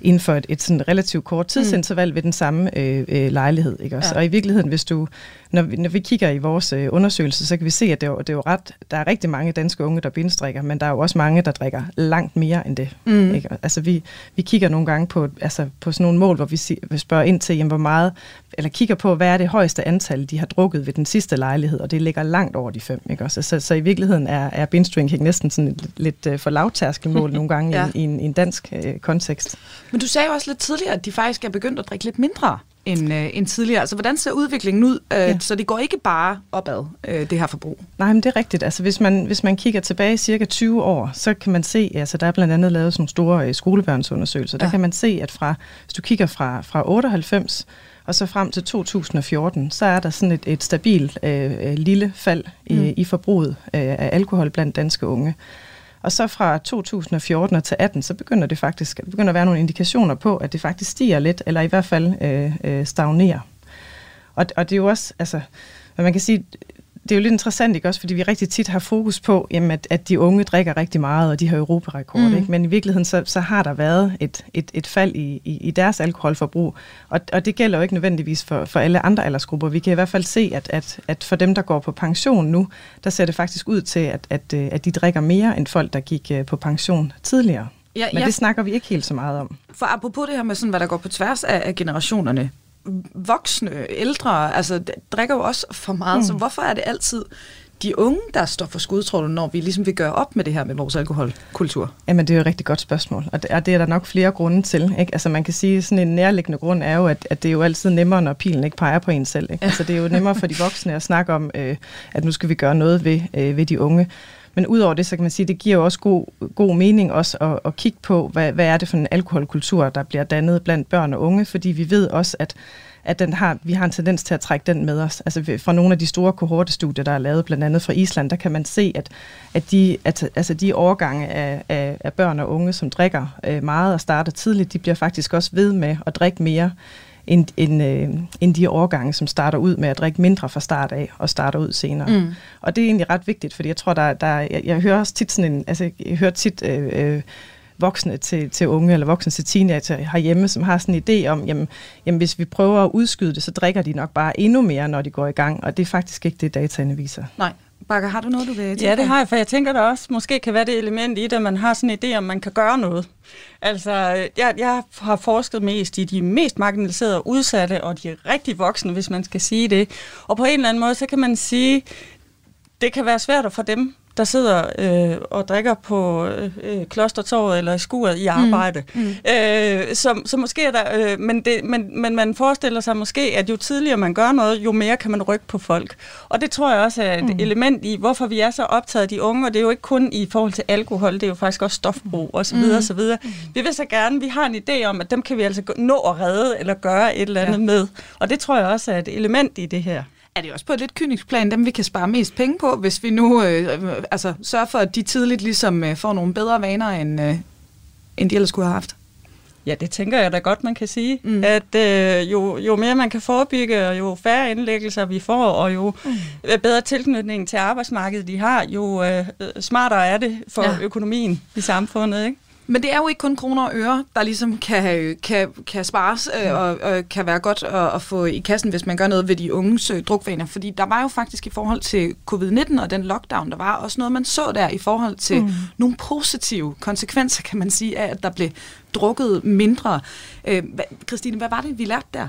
inden for et, et sådan relativt kort tidsinterval mm. ved den samme øh, øh, lejlighed. Ikke også? Ja. Og i virkeligheden, hvis du, når vi, når vi kigger i vores øh, undersøgelse, så kan vi se, at det er, det er jo ret, der er rigtig mange danske unge, der bindestrikker, men der er jo også mange, der drikker langt mere end det. Mm. Ikke? Altså vi, vi kigger nogle gange på, altså, på sådan nogle mål, hvor vi, vi spørger ind til, jamen, hvor meget, eller kigger på, hvad er det højeste antal, de har drukket ved den sidste lejlighed, og det ligger langt over de fem. Ikke? Også, så, så i virkeligheden er, er binge drinking næsten sådan et lidt uh, for lavtærskelmål (laughs) nogle gange ja. i, i, en, i en dansk uh, kontekst. Men du sagde jo også lidt tidligere, at de faktisk er begyndt at drikke lidt mindre end, øh, end tidligere. Altså, hvordan ser udviklingen ud? Øh, ja. Så det går ikke bare opad, øh, det her forbrug? Nej, men det er rigtigt. Altså, hvis man, hvis man kigger tilbage cirka 20 år, så kan man se, altså der er blandt andet lavet sådan nogle store øh, skolebørnsundersøgelser, ja. der kan man se, at fra, hvis du kigger fra, fra 98 og så frem til 2014, så er der sådan et, et stabilt øh, øh lille fald i, mm. i forbruget øh, af alkohol blandt danske unge. Og så fra 2014 og til 18, så begynder det faktisk begynder at være nogle indikationer på, at det faktisk stiger lidt, eller i hvert fald øh, øh, stagnerer. Og, og det er jo også, altså, hvad man kan sige, det er jo lidt interessant, ikke også, fordi vi rigtig tit har fokus på, jamen, at, at de unge drikker rigtig meget, og de har europarekord, mm. ikke? men i virkeligheden så, så har der været et, et, et fald i, i, i deres alkoholforbrug, og, og det gælder jo ikke nødvendigvis for, for alle andre aldersgrupper. Vi kan i hvert fald se, at, at, at for dem, der går på pension nu, der ser det faktisk ud til, at, at, øh, at de drikker mere end folk, der gik øh, på pension tidligere. Ja, Men ja. det snakker vi ikke helt så meget om. For apropos det her med, sådan, hvad der går på tværs af, af generationerne, voksne, ældre, altså drikker jo også for meget, mm. så hvorfor er det altid de unge, der står for skudtrollen, når vi ligesom vil gøre op med det her med vores alkoholkultur? Jamen, det er jo et rigtig godt spørgsmål, og det, og det er der nok flere grunde til. Ikke? Altså, man kan sige, sådan en nærliggende grund er jo, at, at det er jo altid nemmere, når pilen ikke peger på en selv. Ikke? Altså, det er jo nemmere for de voksne at snakke om, øh, at nu skal vi gøre noget ved, øh, ved de unge. Men udover det, så kan man sige, det giver jo også god, god mening også at, at kigge på, hvad, hvad er det for en alkoholkultur, der bliver dannet blandt børn og unge, fordi vi ved også, at at den har, vi har en tendens til at trække den med os. Altså fra nogle af de store kohortestudier, der er lavet, blandt andet fra Island, der kan man se, at, at, de, at altså de årgange af, af, af børn og unge, som drikker øh, meget og starter tidligt, de bliver faktisk også ved med at drikke mere end, end, øh, end de årgange, som starter ud med at drikke mindre fra start af og starter ud senere. Mm. Og det er egentlig ret vigtigt, fordi jeg tror, der, der jeg, jeg hører også tit sådan en, altså jeg hører tit øh, øh, voksne til, til unge eller voksne til teenager herhjemme, som har sådan en idé om, jamen, jamen hvis vi prøver at udskyde det, så drikker de nok bare endnu mere, når de går i gang, og det er faktisk ikke det, dataene viser. Nej. Bakker, har du noget, du vil Ja, det har jeg, for jeg tænker der også måske kan være det element i det, at man har sådan en idé om, man kan gøre noget. Altså, jeg, jeg har forsket mest i de mest marginaliserede og udsatte, og de rigtig voksne, hvis man skal sige det. Og på en eller anden måde, så kan man sige, det kan være svært at få dem der sidder øh, og drikker på øh, klostertorvet eller i skuret i mm. arbejde. Mm. Mm. Øh, så, så måske er der, øh, men, det, men, men man forestiller sig måske, at jo tidligere man gør noget, jo mere kan man rykke på folk. Og det tror jeg også er et mm. element i, hvorfor vi er så optaget af de unge, og det er jo ikke kun i forhold til alkohol, det er jo faktisk også stofbrug osv. Mm. osv. Mm. Vi vil så gerne, vi har en idé om, at dem kan vi altså nå at redde eller gøre et eller andet ja. med. Og det tror jeg også er et element i det her er det også på et lidt kynisk plan, dem vi kan spare mest penge på, hvis vi nu øh, øh, altså, sørger for, at de tidligt ligesom øh, får nogle bedre vaner, end, øh, end de ellers skulle have haft? Ja, det tænker jeg da godt, man kan sige. Mm. At øh, jo, jo mere man kan forebygge, og jo færre indlæggelser vi får, og jo mm. bedre tilknytning til arbejdsmarkedet de har, jo øh, smartere er det for ja. økonomien i samfundet. Ikke? Men det er jo ikke kun kroner og øre, der ligesom kan, kan, kan spares øh, og, og kan være godt at, at få i kassen, hvis man gør noget ved de unges øh, drukvaner. Fordi der var jo faktisk i forhold til covid-19 og den lockdown, der var også noget, man så der i forhold til mm. nogle positive konsekvenser, kan man sige, af at der blev drukket mindre. Øh, hvad, Christine, hvad var det, vi lærte der?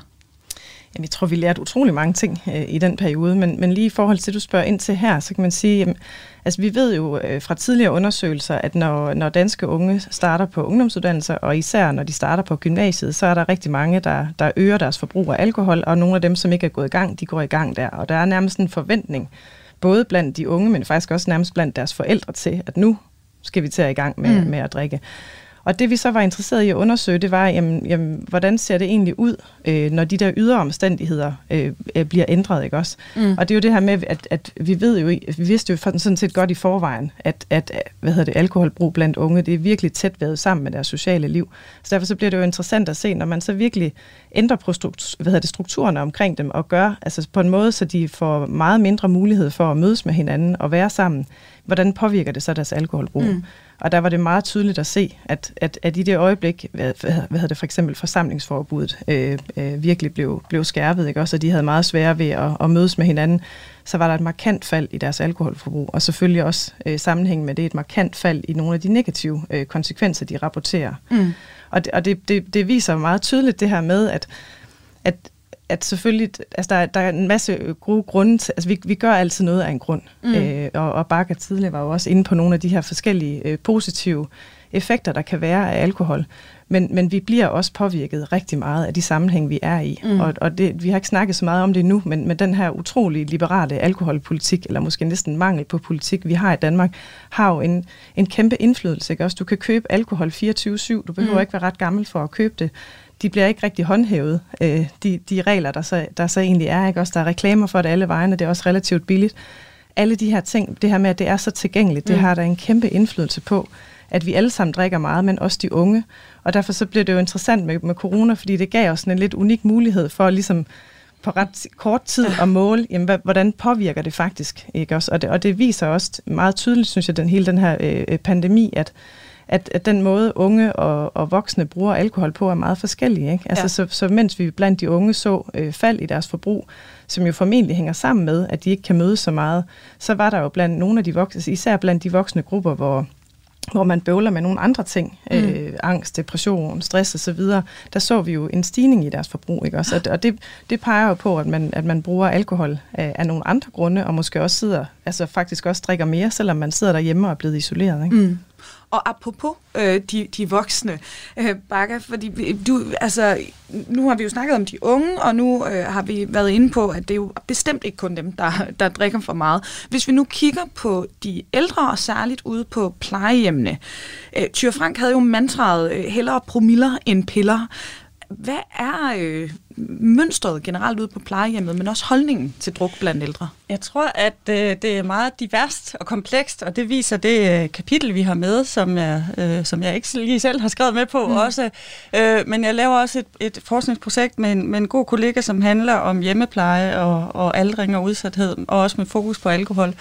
Jamen, jeg tror, vi lærte utrolig mange ting øh, i den periode, men, men lige i forhold til, at du spørger ind til her, så kan man sige, jamen, altså vi ved jo øh, fra tidligere undersøgelser, at når, når danske unge starter på ungdomsuddannelser, og især når de starter på gymnasiet, så er der rigtig mange, der, der øger deres forbrug af alkohol, og nogle af dem, som ikke er gået i gang, de går i gang der. Og der er nærmest en forventning, både blandt de unge, men faktisk også nærmest blandt deres forældre til, at nu skal vi til i gang med, mm. med at drikke. Og det vi så var interesseret i at undersøge, det var, jamen, jamen, hvordan ser det egentlig ud, øh, når de der ydre omstændigheder øh, øh, bliver ændret, ikke også? Mm. Og det er jo det her med, at, at vi ved jo, vi vidste jo sådan set godt i forvejen, at, at hvad hedder det, alkoholbrug blandt unge, det er virkelig tæt været sammen med deres sociale liv. Så derfor så bliver det jo interessant at se, når man så virkelig ændrer på struktur, hvad hedder det, strukturerne omkring dem, og gør altså på en måde, så de får meget mindre mulighed for at mødes med hinanden og være sammen, hvordan påvirker det så deres alkoholbrug? Mm. Og der var det meget tydeligt at se, at, at, at i det øjeblik, hvad, hvad, hedder det for eksempel forsamlingsforbuddet, øh, øh, virkelig blev, blev skærpet, ikke? også at de havde meget svære ved at, at mødes med hinanden, så var der et markant fald i deres alkoholforbrug, og selvfølgelig også øh, sammenhæng med det et markant fald i nogle af de negative øh, konsekvenser, de rapporterer. Mm. Og, det, og det, det, det viser meget tydeligt det her med, at, at at selvfølgelig, altså der, der er en masse gode grunde til, altså vi, vi gør altid noget af en grund, mm. øh, og, og Bakker tidligere var jo også inde på nogle af de her forskellige øh, positive effekter, der kan være af alkohol, men, men vi bliver også påvirket rigtig meget af de sammenhæng, vi er i, mm. og, og det, vi har ikke snakket så meget om det nu, men med den her utrolig liberale alkoholpolitik, eller måske næsten mangel på politik, vi har i Danmark, har jo en, en kæmpe indflydelse, ikke? Også du kan købe alkohol 24-7, du behøver mm. ikke være ret gammel for at købe det, de bliver ikke rigtig håndhævet, øh, de, de regler, der så, der så egentlig er. Ikke? Også der er reklamer for det alle vejene, det er også relativt billigt. Alle de her ting, det her med, at det er så tilgængeligt, mm. det har der en kæmpe indflydelse på, at vi alle sammen drikker meget, men også de unge. Og derfor så bliver det jo interessant med, med corona, fordi det gav os en lidt unik mulighed for ligesom på ret kort tid at måle, jamen, hvordan påvirker det faktisk. Ikke også? Og, det, og det viser også meget tydeligt, synes jeg, den hele den her øh, pandemi, at at, at den måde unge og, og voksne bruger alkohol på er meget forskellig. Ikke? Altså, ja. så, så mens vi blandt de unge så øh, fald i deres forbrug, som jo formentlig hænger sammen med, at de ikke kan mødes så meget, så var der jo blandt nogle af de voksne, især blandt de voksne grupper, hvor hvor man bøvler med nogle andre ting, mm. øh, angst, depression, stress osv., der så vi jo en stigning i deres forbrug. Ikke? Også, og det, det peger jo på, at man, at man bruger alkohol af, af nogle andre grunde, og måske også sidder, altså faktisk også drikker mere, selvom man sidder derhjemme og er blevet isoleret. Ikke? Mm. Og apropos øh, de, de voksne, øh, Bakke, fordi du, altså, nu har vi jo snakket om de unge, og nu øh, har vi været inde på, at det er jo bestemt ikke kun dem, der, der drikker for meget. Hvis vi nu kigger på de ældre, og særligt ude på plejehjemmene. Øh, Tyre Frank havde jo mantraet, øh, hellere promiller end piller. Hvad er øh, mønstret generelt ude på plejehjemmet, men også holdningen til druk blandt ældre? Jeg tror, at øh, det er meget diverst og komplekst, og det viser det øh, kapitel, vi har med, som jeg, øh, som jeg ikke lige selv har skrevet med på mm. også. Øh, men jeg laver også et, et forskningsprojekt med en, med en god kollega, som handler om hjemmepleje og, og aldring og udsathed, og også med fokus på alkohol.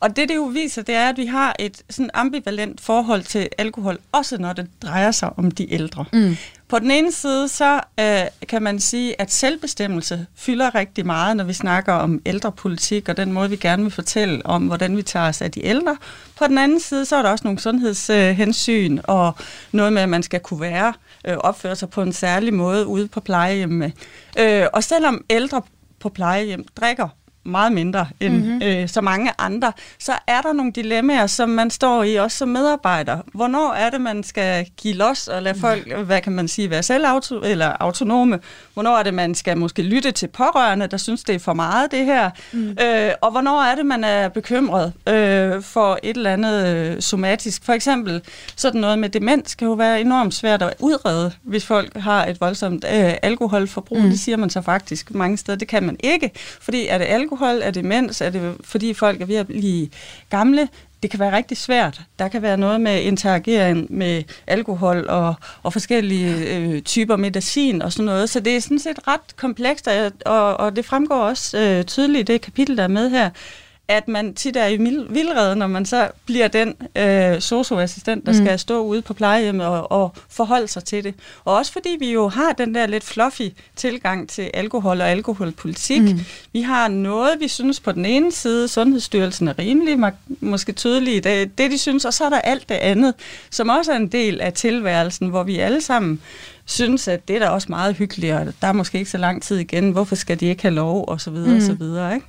Og det, det jo viser, det er, at vi har et sådan ambivalent forhold til alkohol, også når det drejer sig om de ældre. Mm. På den ene side, så øh, kan man sige, at selvbestemmelse fylder rigtig meget, når vi snakker om ældrepolitik og den måde, vi gerne vil fortælle om, hvordan vi tager os af de ældre. På den anden side, så er der også nogle sundhedshensyn og noget med, at man skal kunne være, øh, opføre sig på en særlig måde ude på plejehjem. Øh, og selvom ældre på plejehjem drikker meget mindre end mm-hmm. øh, så mange andre, så er der nogle dilemmaer, som man står i også som medarbejder. Hvornår er det, man skal give los og lade folk, mm. hvad kan man sige, være selvauto eller autonome? Hvornår er det, man skal måske lytte til pårørende, der synes, det er for meget det her? Mm. Øh, og hvornår er det, man er bekymret øh, for et eller andet øh, somatisk? For eksempel sådan noget med demens kan jo være enormt svært at udrede, hvis folk har et voldsomt øh, alkoholforbrug. Mm. Det siger man så faktisk mange steder. Det kan man ikke, fordi er det alkohol alkohol? Er det demens? Er det fordi folk er ved at blive gamle? det kan være rigtig svært. Der kan være noget med interagering med alkohol og, og forskellige øh, typer medicin og sådan noget. Så det er sådan set ret komplekst, og, og det fremgår også øh, tydeligt i det kapitel, der er med her, at man tit er i vildrede, når man så bliver den øh, socioassistent, der mm. skal stå ude på plejehjemmet og, og forholde sig til det. Og også fordi vi jo har den der lidt fluffy tilgang til alkohol og alkoholpolitik. Mm. Vi har noget, vi synes på den ene side, Sundhedsstyrelsen er rimelig må, måske tydelige, det, det de synes, og så er der alt det andet, som også er en del af tilværelsen, hvor vi alle sammen synes, at det er da også meget hyggeligt, og der er måske ikke så lang tid igen, hvorfor skal de ikke have lov, og så videre, mm. og så videre, ikke?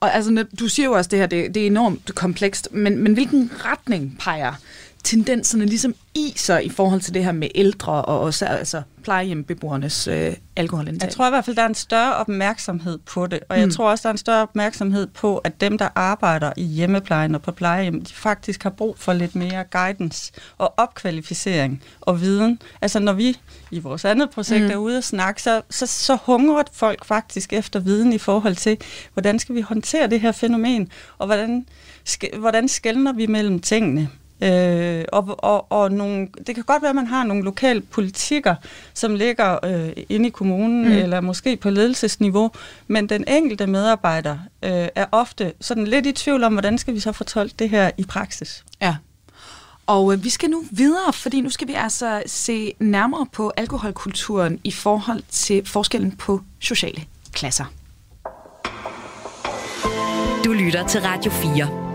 Og altså, du siger jo også det her, det, det er enormt komplekst, men, men hvilken retning peger tendenserne ligesom i sig i forhold til det her med ældre og også altså plejehjembeboernes øh, alkoholindtag? Jeg tror i hvert fald, der er en større opmærksomhed på det, og jeg mm. tror også, der er en større opmærksomhed på, at dem, der arbejder i hjemmeplejen og på plejehjem, de faktisk har brug for lidt mere guidance og opkvalificering og viden. Altså når vi i vores andet projekt mm. er ude og snakke, så, så, så hungrer folk faktisk efter viden i forhold til, hvordan skal vi håndtere det her fænomen, og hvordan, sk- hvordan skældner vi mellem tingene. Øh, og, og, og nogle, det kan godt være, at man har nogle lokale politikker, som ligger øh, inde i kommunen, mm. eller måske på ledelsesniveau, men den enkelte medarbejder øh, er ofte sådan lidt i tvivl om, hvordan skal vi så fortolke det her i praksis. Ja. Og øh, vi skal nu videre, fordi nu skal vi altså se nærmere på alkoholkulturen i forhold til forskellen på sociale klasser. Du lytter til Radio 4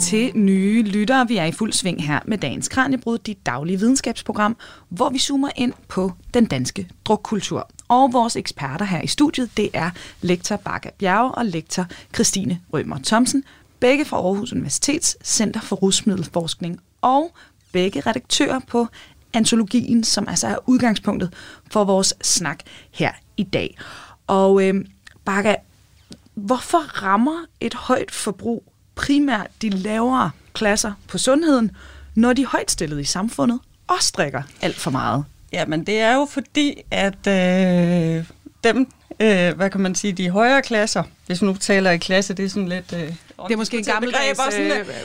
til nye lyttere. Vi er i fuld sving her med dagens Kranjebrud, dit daglige videnskabsprogram, hvor vi zoomer ind på den danske drukkultur. Og vores eksperter her i studiet, det er lektor Bakke Bjerge og lektor Christine Rømer Thomsen, begge fra Aarhus Universitets Center for Rusmiddelforskning, og begge redaktører på antologien, som altså er udgangspunktet for vores snak her i dag. Og øh, Bakke, hvorfor rammer et højt forbrug primært de lavere klasser på sundheden, når de højtstillede i samfundet også drikker alt for meget. Jamen, det er jo fordi, at øh, dem, øh, hvad kan man sige, de højere klasser, hvis nu taler i klasse, det er sådan lidt... Øh, det er måske en gammel øh,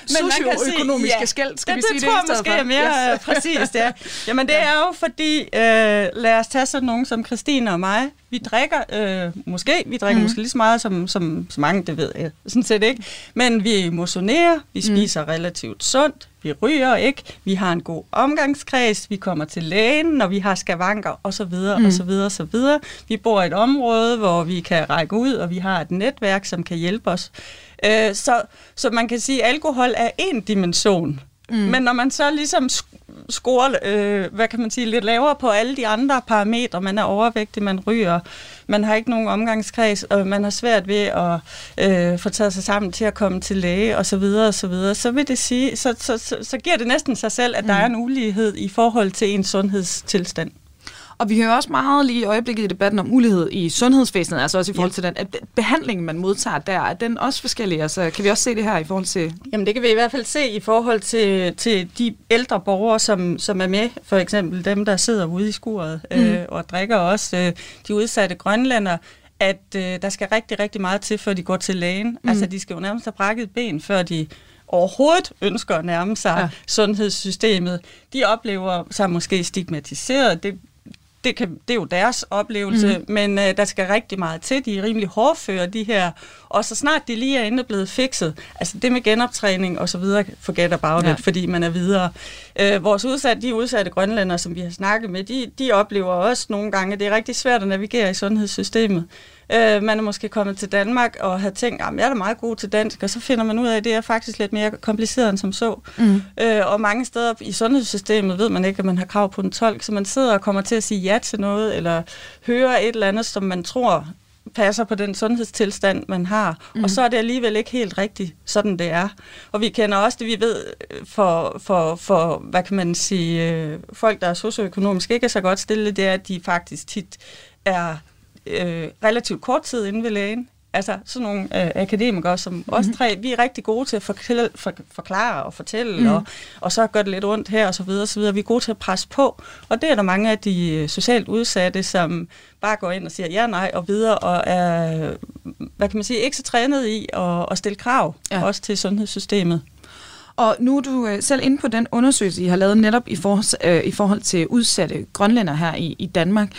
socioøkonomiske ja, skæld, skal det, vi sige det? Det tror jeg måske er mere yes. præcist, ja. Jamen det er jo fordi, øh, lad os tage sådan nogen som Christine og mig, vi drikker, øh, måske, vi drikker mm. måske lige så meget som, som, som mange, det ved jeg sådan set ikke, men vi motionerer, vi mm. spiser mm. relativt sundt, vi ryger ikke, vi har en god omgangskreds, vi kommer til lægen, når vi har skavanker osv. Mm. osv. osv. Vi bor i et område, hvor vi kan række ud, og vi har et netværk, som kan hjælpe os. Øh, så, så man kan sige, at alkohol er en dimension. Mm. Men når man så ligesom scorer, øh, hvad kan man sige, lidt lavere på alle de andre parametre, man er overvægtig, man ryger, man har ikke nogen omgangskreds, og man har svært ved at øh, få taget sig sammen til at komme til læge, og så videre, og så videre, så vil det sige, så, så, så, så giver det næsten sig selv, at mm. der er en ulighed i forhold til en sundhedstilstand. Og vi hører også meget lige i øjeblikket i debatten om ulighed i sundhedsvæsenet, altså også i forhold ja. til den at behandling, man modtager der, er den også forskellig? Altså, kan vi også se det her i forhold til... Jamen det kan vi i hvert fald se i forhold til, til de ældre borgere, som, som er med, for eksempel dem, der sidder ude i skuret mm. øh, og drikker også, øh, de udsatte grønlænder, at øh, der skal rigtig, rigtig meget til, før de går til lægen. Mm. Altså de skal jo nærmest have brækket ben, før de overhovedet ønsker at nærme sig ja. sundhedssystemet. De oplever sig måske stigmatiseret. Det det, kan, det er jo deres oplevelse, mm. men øh, der skal rigtig meget til. De er rimelig hårdføre, de her. Og så snart de lige er inde blevet fikset, altså det med genoptræning og så videre, forget about ja. it, fordi man er videre. Øh, vores udsatte, de udsatte grønlænder, som vi har snakket med, de, de oplever også nogle gange, at det er rigtig svært at navigere i sundhedssystemet. Øh, man er måske kommet til Danmark og har tænkt, at jeg er da meget god til dansk, og så finder man ud af, at det er faktisk lidt mere kompliceret end som så. Mm. Øh, og mange steder i sundhedssystemet ved man ikke, at man har krav på en tolk, så man sidder og kommer til at sige ja til noget, eller høre et eller andet, som man tror passer på den sundhedstilstand, man har. Mm. Og så er det alligevel ikke helt rigtigt, sådan det er. Og vi kender også det, vi ved for, for, for hvad kan man sige, øh, folk, der er socioøkonomisk ikke er så godt stillet, det er, at de faktisk tit er øh, relativt kort tid inde ved lægen. Altså sådan nogle øh, akademikere, som mm-hmm. os tre, vi er rigtig gode til at forklare, for, forklare og fortælle, mm. og, og så gør det lidt ondt her og så videre, og så videre. Vi er gode til at presse på, og det er der mange af de øh, socialt udsatte, som bare går ind og siger ja, nej og videre, og er, hvad kan man sige, ikke så trænet i at, at stille krav, ja. også til sundhedssystemet. Og nu er du øh, selv inde på den undersøgelse, I har lavet netop i, for, øh, i forhold til udsatte grønlænder her i, i Danmark.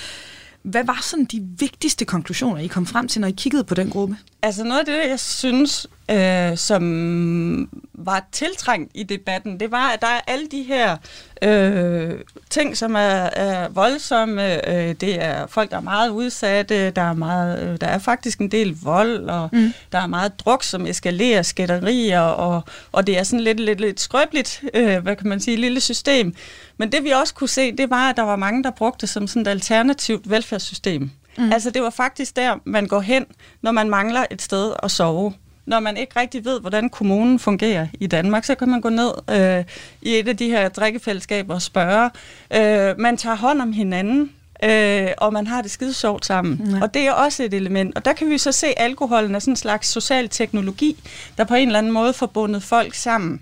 Hvad var sådan de vigtigste konklusioner, I kom frem til, når I kiggede på den gruppe? Altså noget af det, jeg synes, øh, som var tiltrængt i debatten, det var, at der er alle de her øh, ting, som er, er voldsomme. Øh, det er folk, der er meget udsatte. Der er, meget, øh, der er faktisk en del vold, og mm. der er meget druk, som eskalerer, skætterier, og, og det er sådan lidt, lidt, lidt skrøbeligt, øh, hvad kan man sige, lille system. Men det vi også kunne se, det var, at der var mange, der brugte det som sådan et alternativt velfærdssystem. Mm. Altså det var faktisk der, man går hen, når man mangler et sted at sove. Når man ikke rigtig ved, hvordan kommunen fungerer i Danmark, så kan man gå ned øh, i et af de her drikkefællesskaber og spørge. Øh, man tager hånd om hinanden, øh, og man har det skide sjovt sammen. Mm. Og det er også et element. Og der kan vi så se, at alkoholen er sådan en slags social teknologi, der på en eller anden måde forbundet folk sammen.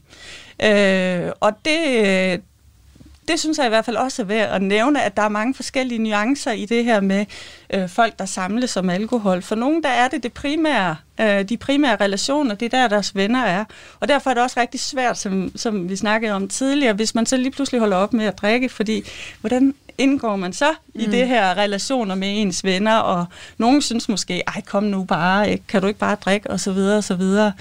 Øh, og det, det synes jeg i hvert fald også er værd at nævne, at der er mange forskellige nuancer i det her med øh, folk, der samles som alkohol. For nogen, der er det det primære, øh, de primære relationer, det er der, deres venner er. Og derfor er det også rigtig svært, som, som vi snakkede om tidligere, hvis man så lige pludselig holder op med at drikke, fordi hvordan indgår man så mm. i det her relationer med ens venner, og nogen synes måske, ej kom nu bare, kan du ikke bare drikke, og så videre, og så videre.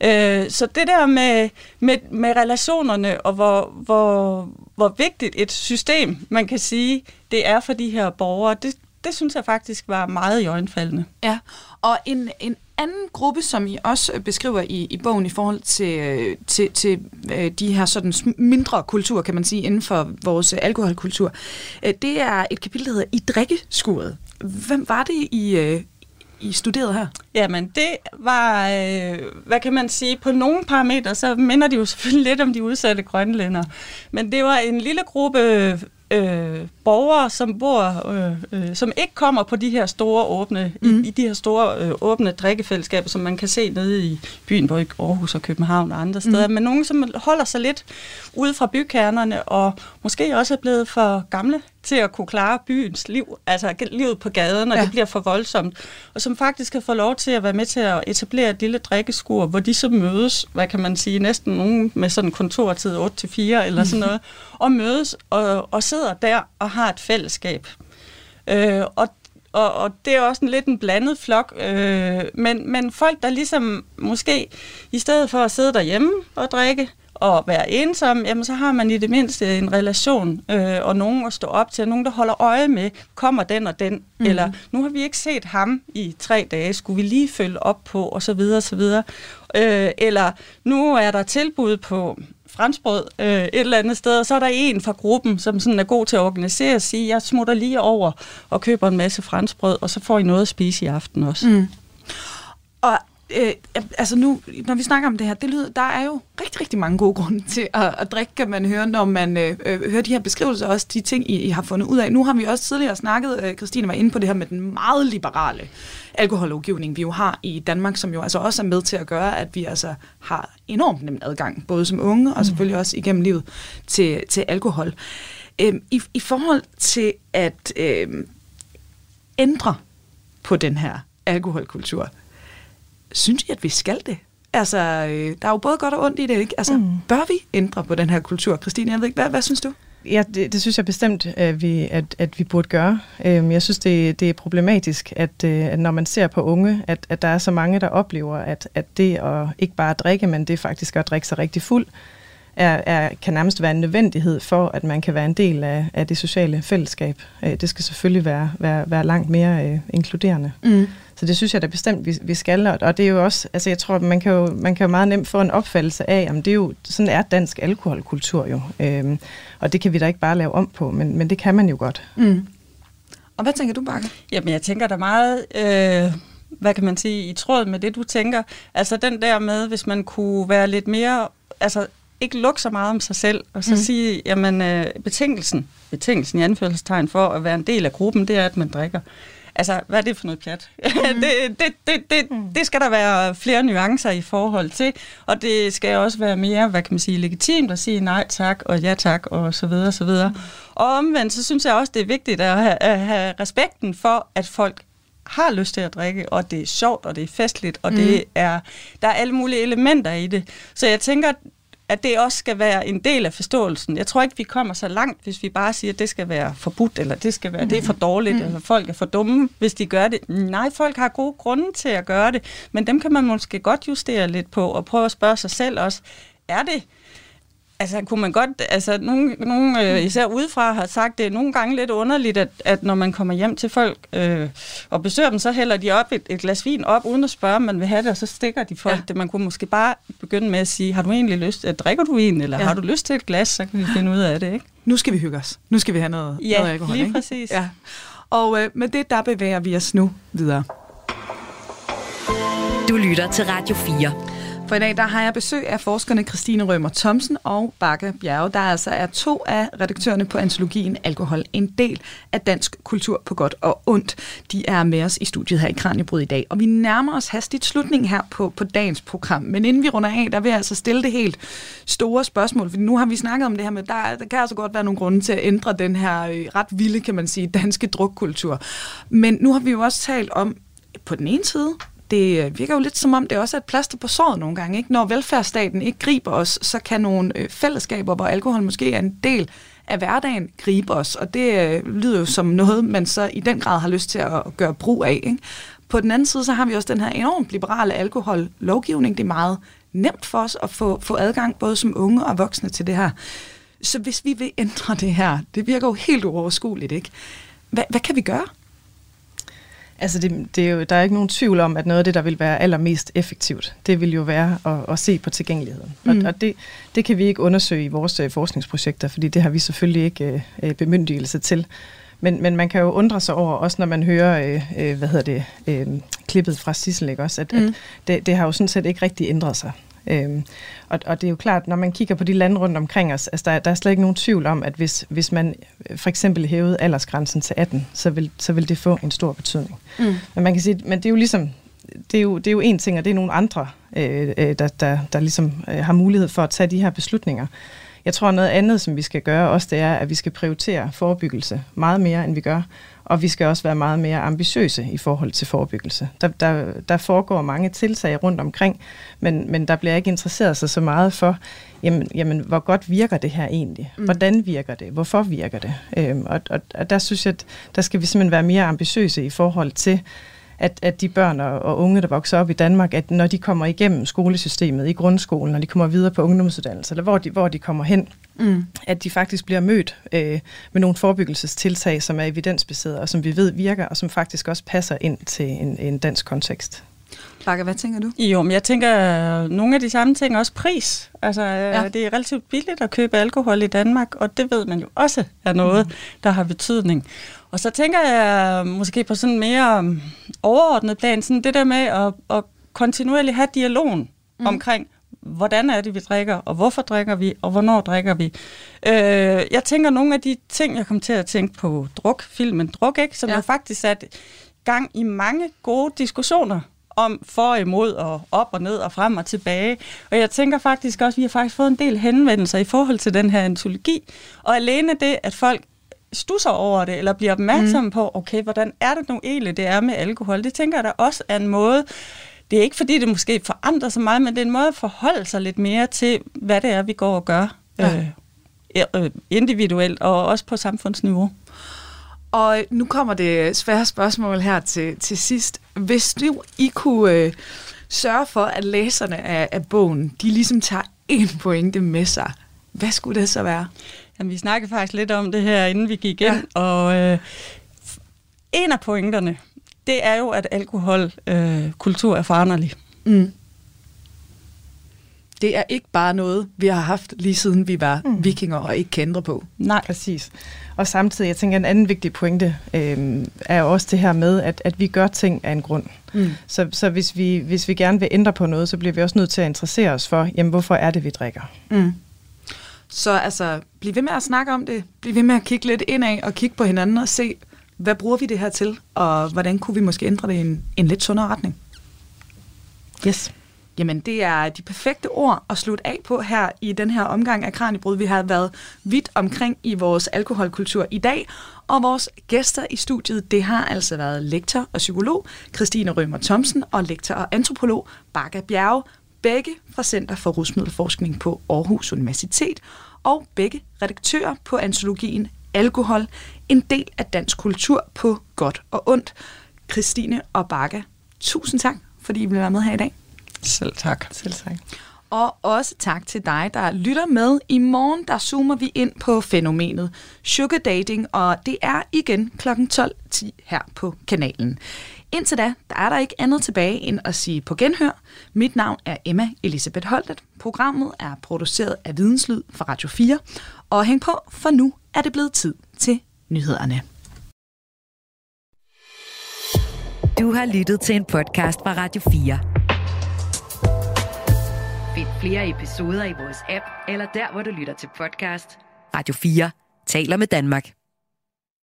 Øh, så det der med, med, med relationerne, og hvor, hvor, hvor vigtigt et system, man kan sige, det er for de her borgere, det, det synes jeg faktisk var meget i øjenfaldende. Ja, og en, en anden gruppe, som I også beskriver i, i bogen i forhold til, til, til øh, de her sådan mindre kultur, kan man sige, inden for vores alkoholkultur, øh, det er et kapitel, der hedder I drikkeskuret. Hvem var det, I, øh, i studerede her? Jamen, det var, øh, hvad kan man sige, på nogle parametre, så minder de jo selvfølgelig lidt om de udsatte grønlænder. Men det var en lille gruppe øh, borgere, som bor, øh, øh, som ikke kommer på de her store åbne, mm. i, i de her store øh, åbne drikkefællesskaber, som man kan se nede i byen, både i Aarhus og København og andre steder, mm. men nogen, som holder sig lidt ude fra bykernerne, og måske også er blevet for gamle til at kunne klare byens liv, altså livet på gaden, og ja. det bliver for voldsomt, og som faktisk kan få lov til at være med til at etablere et lille drikkeskur, hvor de så mødes, hvad kan man sige, næsten nogen med sådan kontortid 8-4 eller sådan noget, og mødes og, og sidder der og har et fællesskab. Øh, og og, og det er også en lidt en blandet flok, øh, men, men folk, der ligesom måske, i stedet for at sidde derhjemme og drikke, og være ensom, jamen så har man i det mindste en relation, øh, og nogen at stå op til, nogen der holder øje med, kommer den og den, mm. eller nu har vi ikke set ham i tre dage, skulle vi lige følge op på, og så videre, og så videre. Øh, eller nu er der tilbud på franskbrød øh, et eller andet sted, og så er der en fra gruppen, som sådan er god til at organisere og sige, jeg smutter lige over og køber en masse franskbrød, og så får I noget at spise i aften også. Mm. Øh, altså nu, når vi snakker om det her, det lyder, der er jo rigtig, rigtig mange gode grunde til at, at drikke, kan man høre, når man øh, øh, hører de her beskrivelser, også de ting, I, I har fundet ud af. Nu har vi også tidligere snakket, øh, Christine var inde på det her med den meget liberale alkohollovgivning, vi jo har i Danmark, som jo altså også er med til at gøre, at vi altså har enormt nem adgang, både som unge og selvfølgelig også igennem livet, til, til alkohol. Øh, i, I forhold til at øh, ændre på den her alkoholkultur, synes I, at vi skal det? Altså, øh, der er jo både godt og ondt i det, ikke? Altså, mm. bør vi ændre på den her kultur? Christine, jeg ved ikke, hvad, hvad synes du? Ja, det, det synes jeg bestemt, at vi, at, at vi burde gøre. Øhm, jeg synes, det, det er problematisk, at, øh, at når man ser på unge, at, at der er så mange, der oplever, at, at det at ikke bare drikke, men det faktisk at drikke sig rigtig fuld, er, er, kan nærmest være en nødvendighed for, at man kan være en del af, af det sociale fællesskab. Øh, det skal selvfølgelig være, være, være langt mere øh, inkluderende. Mm. Så det synes jeg da bestemt, vi, vi skal. Og det er jo også, altså jeg tror, man kan jo, man kan jo meget nemt få en opfattelse af, om det er jo, sådan er dansk alkoholkultur jo. Øhm, og det kan vi da ikke bare lave om på, men, men det kan man jo godt. Mm. Og hvad tænker du, Bakke? Jamen jeg tænker da meget... Øh hvad kan man sige, i tråd med det, du tænker. Altså den der med, hvis man kunne være lidt mere, altså ikke lukke så meget om sig selv, og så mm. sige, jamen øh, betingelsen, betingelsen i anførselstegn for at være en del af gruppen, det er, at man drikker. Altså, hvad er det for noget pjat? (laughs) Mm. det, det, det, det, mm. det skal der være flere nuancer i forhold til, og det skal også være mere, hvad kan man sige, legitimt at sige nej tak og ja tak og så videre, så videre. Mm. Og omvendt, så synes jeg også, det er vigtigt at have, at have respekten for, at folk har lyst til at drikke, og det er sjovt, og det er festligt, og mm. det er, der er alle mulige elementer i det. Så jeg tænker, at det også skal være en del af forståelsen. Jeg tror ikke, vi kommer så langt, hvis vi bare siger, at det skal være forbudt, eller det skal være, mm. det er for dårligt, mm. eller folk er for dumme, hvis de gør det. Nej, folk har gode grunde til at gøre det, men dem kan man måske godt justere lidt på, og prøve at spørge sig selv også, er det Altså, kunne man godt, altså, nogen, nogen øh, især udefra har sagt, det er nogle gange lidt underligt, at, at når man kommer hjem til folk øh, og besøger dem, så hælder de op et, et glas vin op, uden at spørge, om man vil have det, og så stikker de folk ja. det. Man kunne måske bare begynde med at sige, har du egentlig lyst, at drikker du vin, eller ja. har du lyst til et glas, så kan vi finde ud af det, ikke? Nu skal vi hygge os. Nu skal vi have noget, ja, noget alkohol, lige ikke? præcis. Ja. Og øh, med det, der bevæger vi os nu videre. Du lytter til Radio 4. For i dag der har jeg besøg af forskerne Christine Rømer Thomsen og Bakke Bjerge, der altså er to af redaktørerne på antologien Alkohol, en del af dansk kultur på godt og ondt. De er med os i studiet her i Kranjebryd i dag, og vi nærmer os hastigt slutningen her på, på dagens program. Men inden vi runder af, der vil jeg altså stille det helt store spørgsmål, for nu har vi snakket om det her med, der, der kan altså godt være nogle grunde til at ændre den her øh, ret vilde, kan man sige, danske drukkultur. Men nu har vi jo også talt om, på den ene side, det virker jo lidt som om, det også er et plaster på såret nogle gange. Ikke? Når velfærdsstaten ikke griber os, så kan nogle øh, fællesskaber, hvor alkohol måske er en del af hverdagen, gribe os. Og det øh, lyder jo som noget, man så i den grad har lyst til at gøre brug af. Ikke? På den anden side, så har vi også den her enormt liberale alkohollovgivning. Det er meget nemt for os at få, få adgang, både som unge og voksne, til det her. Så hvis vi vil ændre det her, det virker jo helt uoverskueligt, ikke? Hvad, hvad kan vi gøre? Altså, det, det er jo, der er ikke nogen tvivl om, at noget af det, der vil være allermest effektivt, det vil jo være at, at se på tilgængeligheden. Mm. Og, og det, det kan vi ikke undersøge i vores uh, forskningsprojekter, fordi det har vi selvfølgelig ikke uh, bemyndigelse til. Men, men man kan jo undre sig over, også når man hører, uh, uh, hvad hedder det, uh, klippet fra Sissel, ikke også, at, mm. at det, det har jo sådan set ikke rigtig ændret sig. Øhm, og, og det er jo klart, når man kigger på de lande rundt omkring os, altså der, der er slet ikke nogen tvivl om, at hvis, hvis man for eksempel hævede aldersgrænsen til 18, så vil, så vil det få en stor betydning. Mm. Men man kan sige, men det er jo ligesom, det er jo, det er jo en ting, og det er nogle andre, øh, øh, der, der, der ligesom øh, har mulighed for at tage de her beslutninger. Jeg tror, noget andet, som vi skal gøre også, det er, at vi skal prioritere forebyggelse meget mere, end vi gør. Og vi skal også være meget mere ambitiøse i forhold til forebyggelse. Der, der, der foregår mange tiltag rundt omkring, men, men der bliver ikke interesseret sig så meget for, jamen, jamen hvor godt virker det her egentlig? Mm. Hvordan virker det? Hvorfor virker det? Øhm, og, og, og der synes jeg, at der skal vi simpelthen være mere ambitiøse i forhold til, at, at de børn og, og unge, der vokser op i Danmark, at når de kommer igennem skolesystemet i grundskolen, når de kommer videre på ungdomsuddannelse, eller hvor de, hvor de kommer hen, mm. at de faktisk bliver mødt øh, med nogle forebyggelsestiltag, som er evidensbaseret, og som vi ved virker, og som faktisk også passer ind til en, en dansk kontekst. Bakker, hvad tænker du? Jo, men jeg tænker nogle af de samme ting, også pris. Altså, ja. det er relativt billigt at købe alkohol i Danmark, og det ved man jo også er noget, mm. der har betydning. Og så tænker jeg måske på sådan mere overordnet plan, sådan det der med at, at kontinuerligt have dialogen mm. omkring, hvordan er det, vi drikker, og hvorfor drikker vi, og hvornår drikker vi. Øh, jeg tænker nogle af de ting, jeg kom til at tænke på druk, filmen Druk, ikke, som ja. har faktisk sat gang i mange gode diskussioner om for og imod, og op og ned og frem og tilbage. Og jeg tænker faktisk også, at vi har faktisk fået en del henvendelser i forhold til den her antologi. Og alene det, at folk stusser over det, eller bliver opmærksomme mm. på, okay, hvordan er det nu egentlig, det er med alkohol? Det tænker jeg da også er en måde, det er ikke fordi, det måske forandrer sig meget, men det er en måde at forholde sig lidt mere til, hvad det er, vi går og gør ja. øh, øh individuelt og også på samfundsniveau. Og nu kommer det svære spørgsmål her til, til sidst. Hvis du I kunne øh, sørge for, at læserne af, af bogen, de ligesom tager en pointe med sig, hvad skulle det så være? Jamen, vi snakkede faktisk lidt om det her, inden vi gik ind, ja. og øh, en af pointerne, det er jo, at alkoholkultur øh, er foranderlig. Mm. Det er ikke bare noget, vi har haft lige siden vi var mm. vikinger og ikke kendte på. Nej. Præcis. Og samtidig, jeg tænker, en anden vigtig pointe øh, er også det her med, at, at vi gør ting af en grund. Mm. Så, så hvis, vi, hvis vi gerne vil ændre på noget, så bliver vi også nødt til at interessere os for, jamen hvorfor er det, vi drikker? Mm. Så altså, bliv ved med at snakke om det. Bliv ved med at kigge lidt indad og kigge på hinanden og se, hvad bruger vi det her til? Og hvordan kunne vi måske ændre det i en, en lidt sundere retning? Yes. Jamen, det er de perfekte ord at slutte af på her i den her omgang af Kranjebrud. Vi har været vidt omkring i vores alkoholkultur i dag, og vores gæster i studiet, det har altså været lektor og psykolog Christine Rømer Thomsen og lektor og antropolog Bakke Bjerge. Begge fra Center for Rusmiddelforskning på Aarhus Universitet, og begge redaktører på antologien Alkohol, en del af dansk kultur på godt og ondt. Christine og Bakke, tusind tak, fordi I vil være med her i dag. Selv tak. Selv tak. Og også tak til dig, der lytter med. I morgen der zoomer vi ind på fænomenet sugar dating, og det er igen kl. 12.10 her på kanalen. Indtil da, der er der ikke andet tilbage end at sige på genhør. Mit navn er Emma Elisabeth Holtet. Programmet er produceret af Videnslyd for Radio 4. Og hæng på, for nu er det blevet tid til nyhederne. Du har lyttet til en podcast fra Radio 4. Find flere episoder i vores app, eller der, hvor du lytter til podcast. Radio 4 taler med Danmark.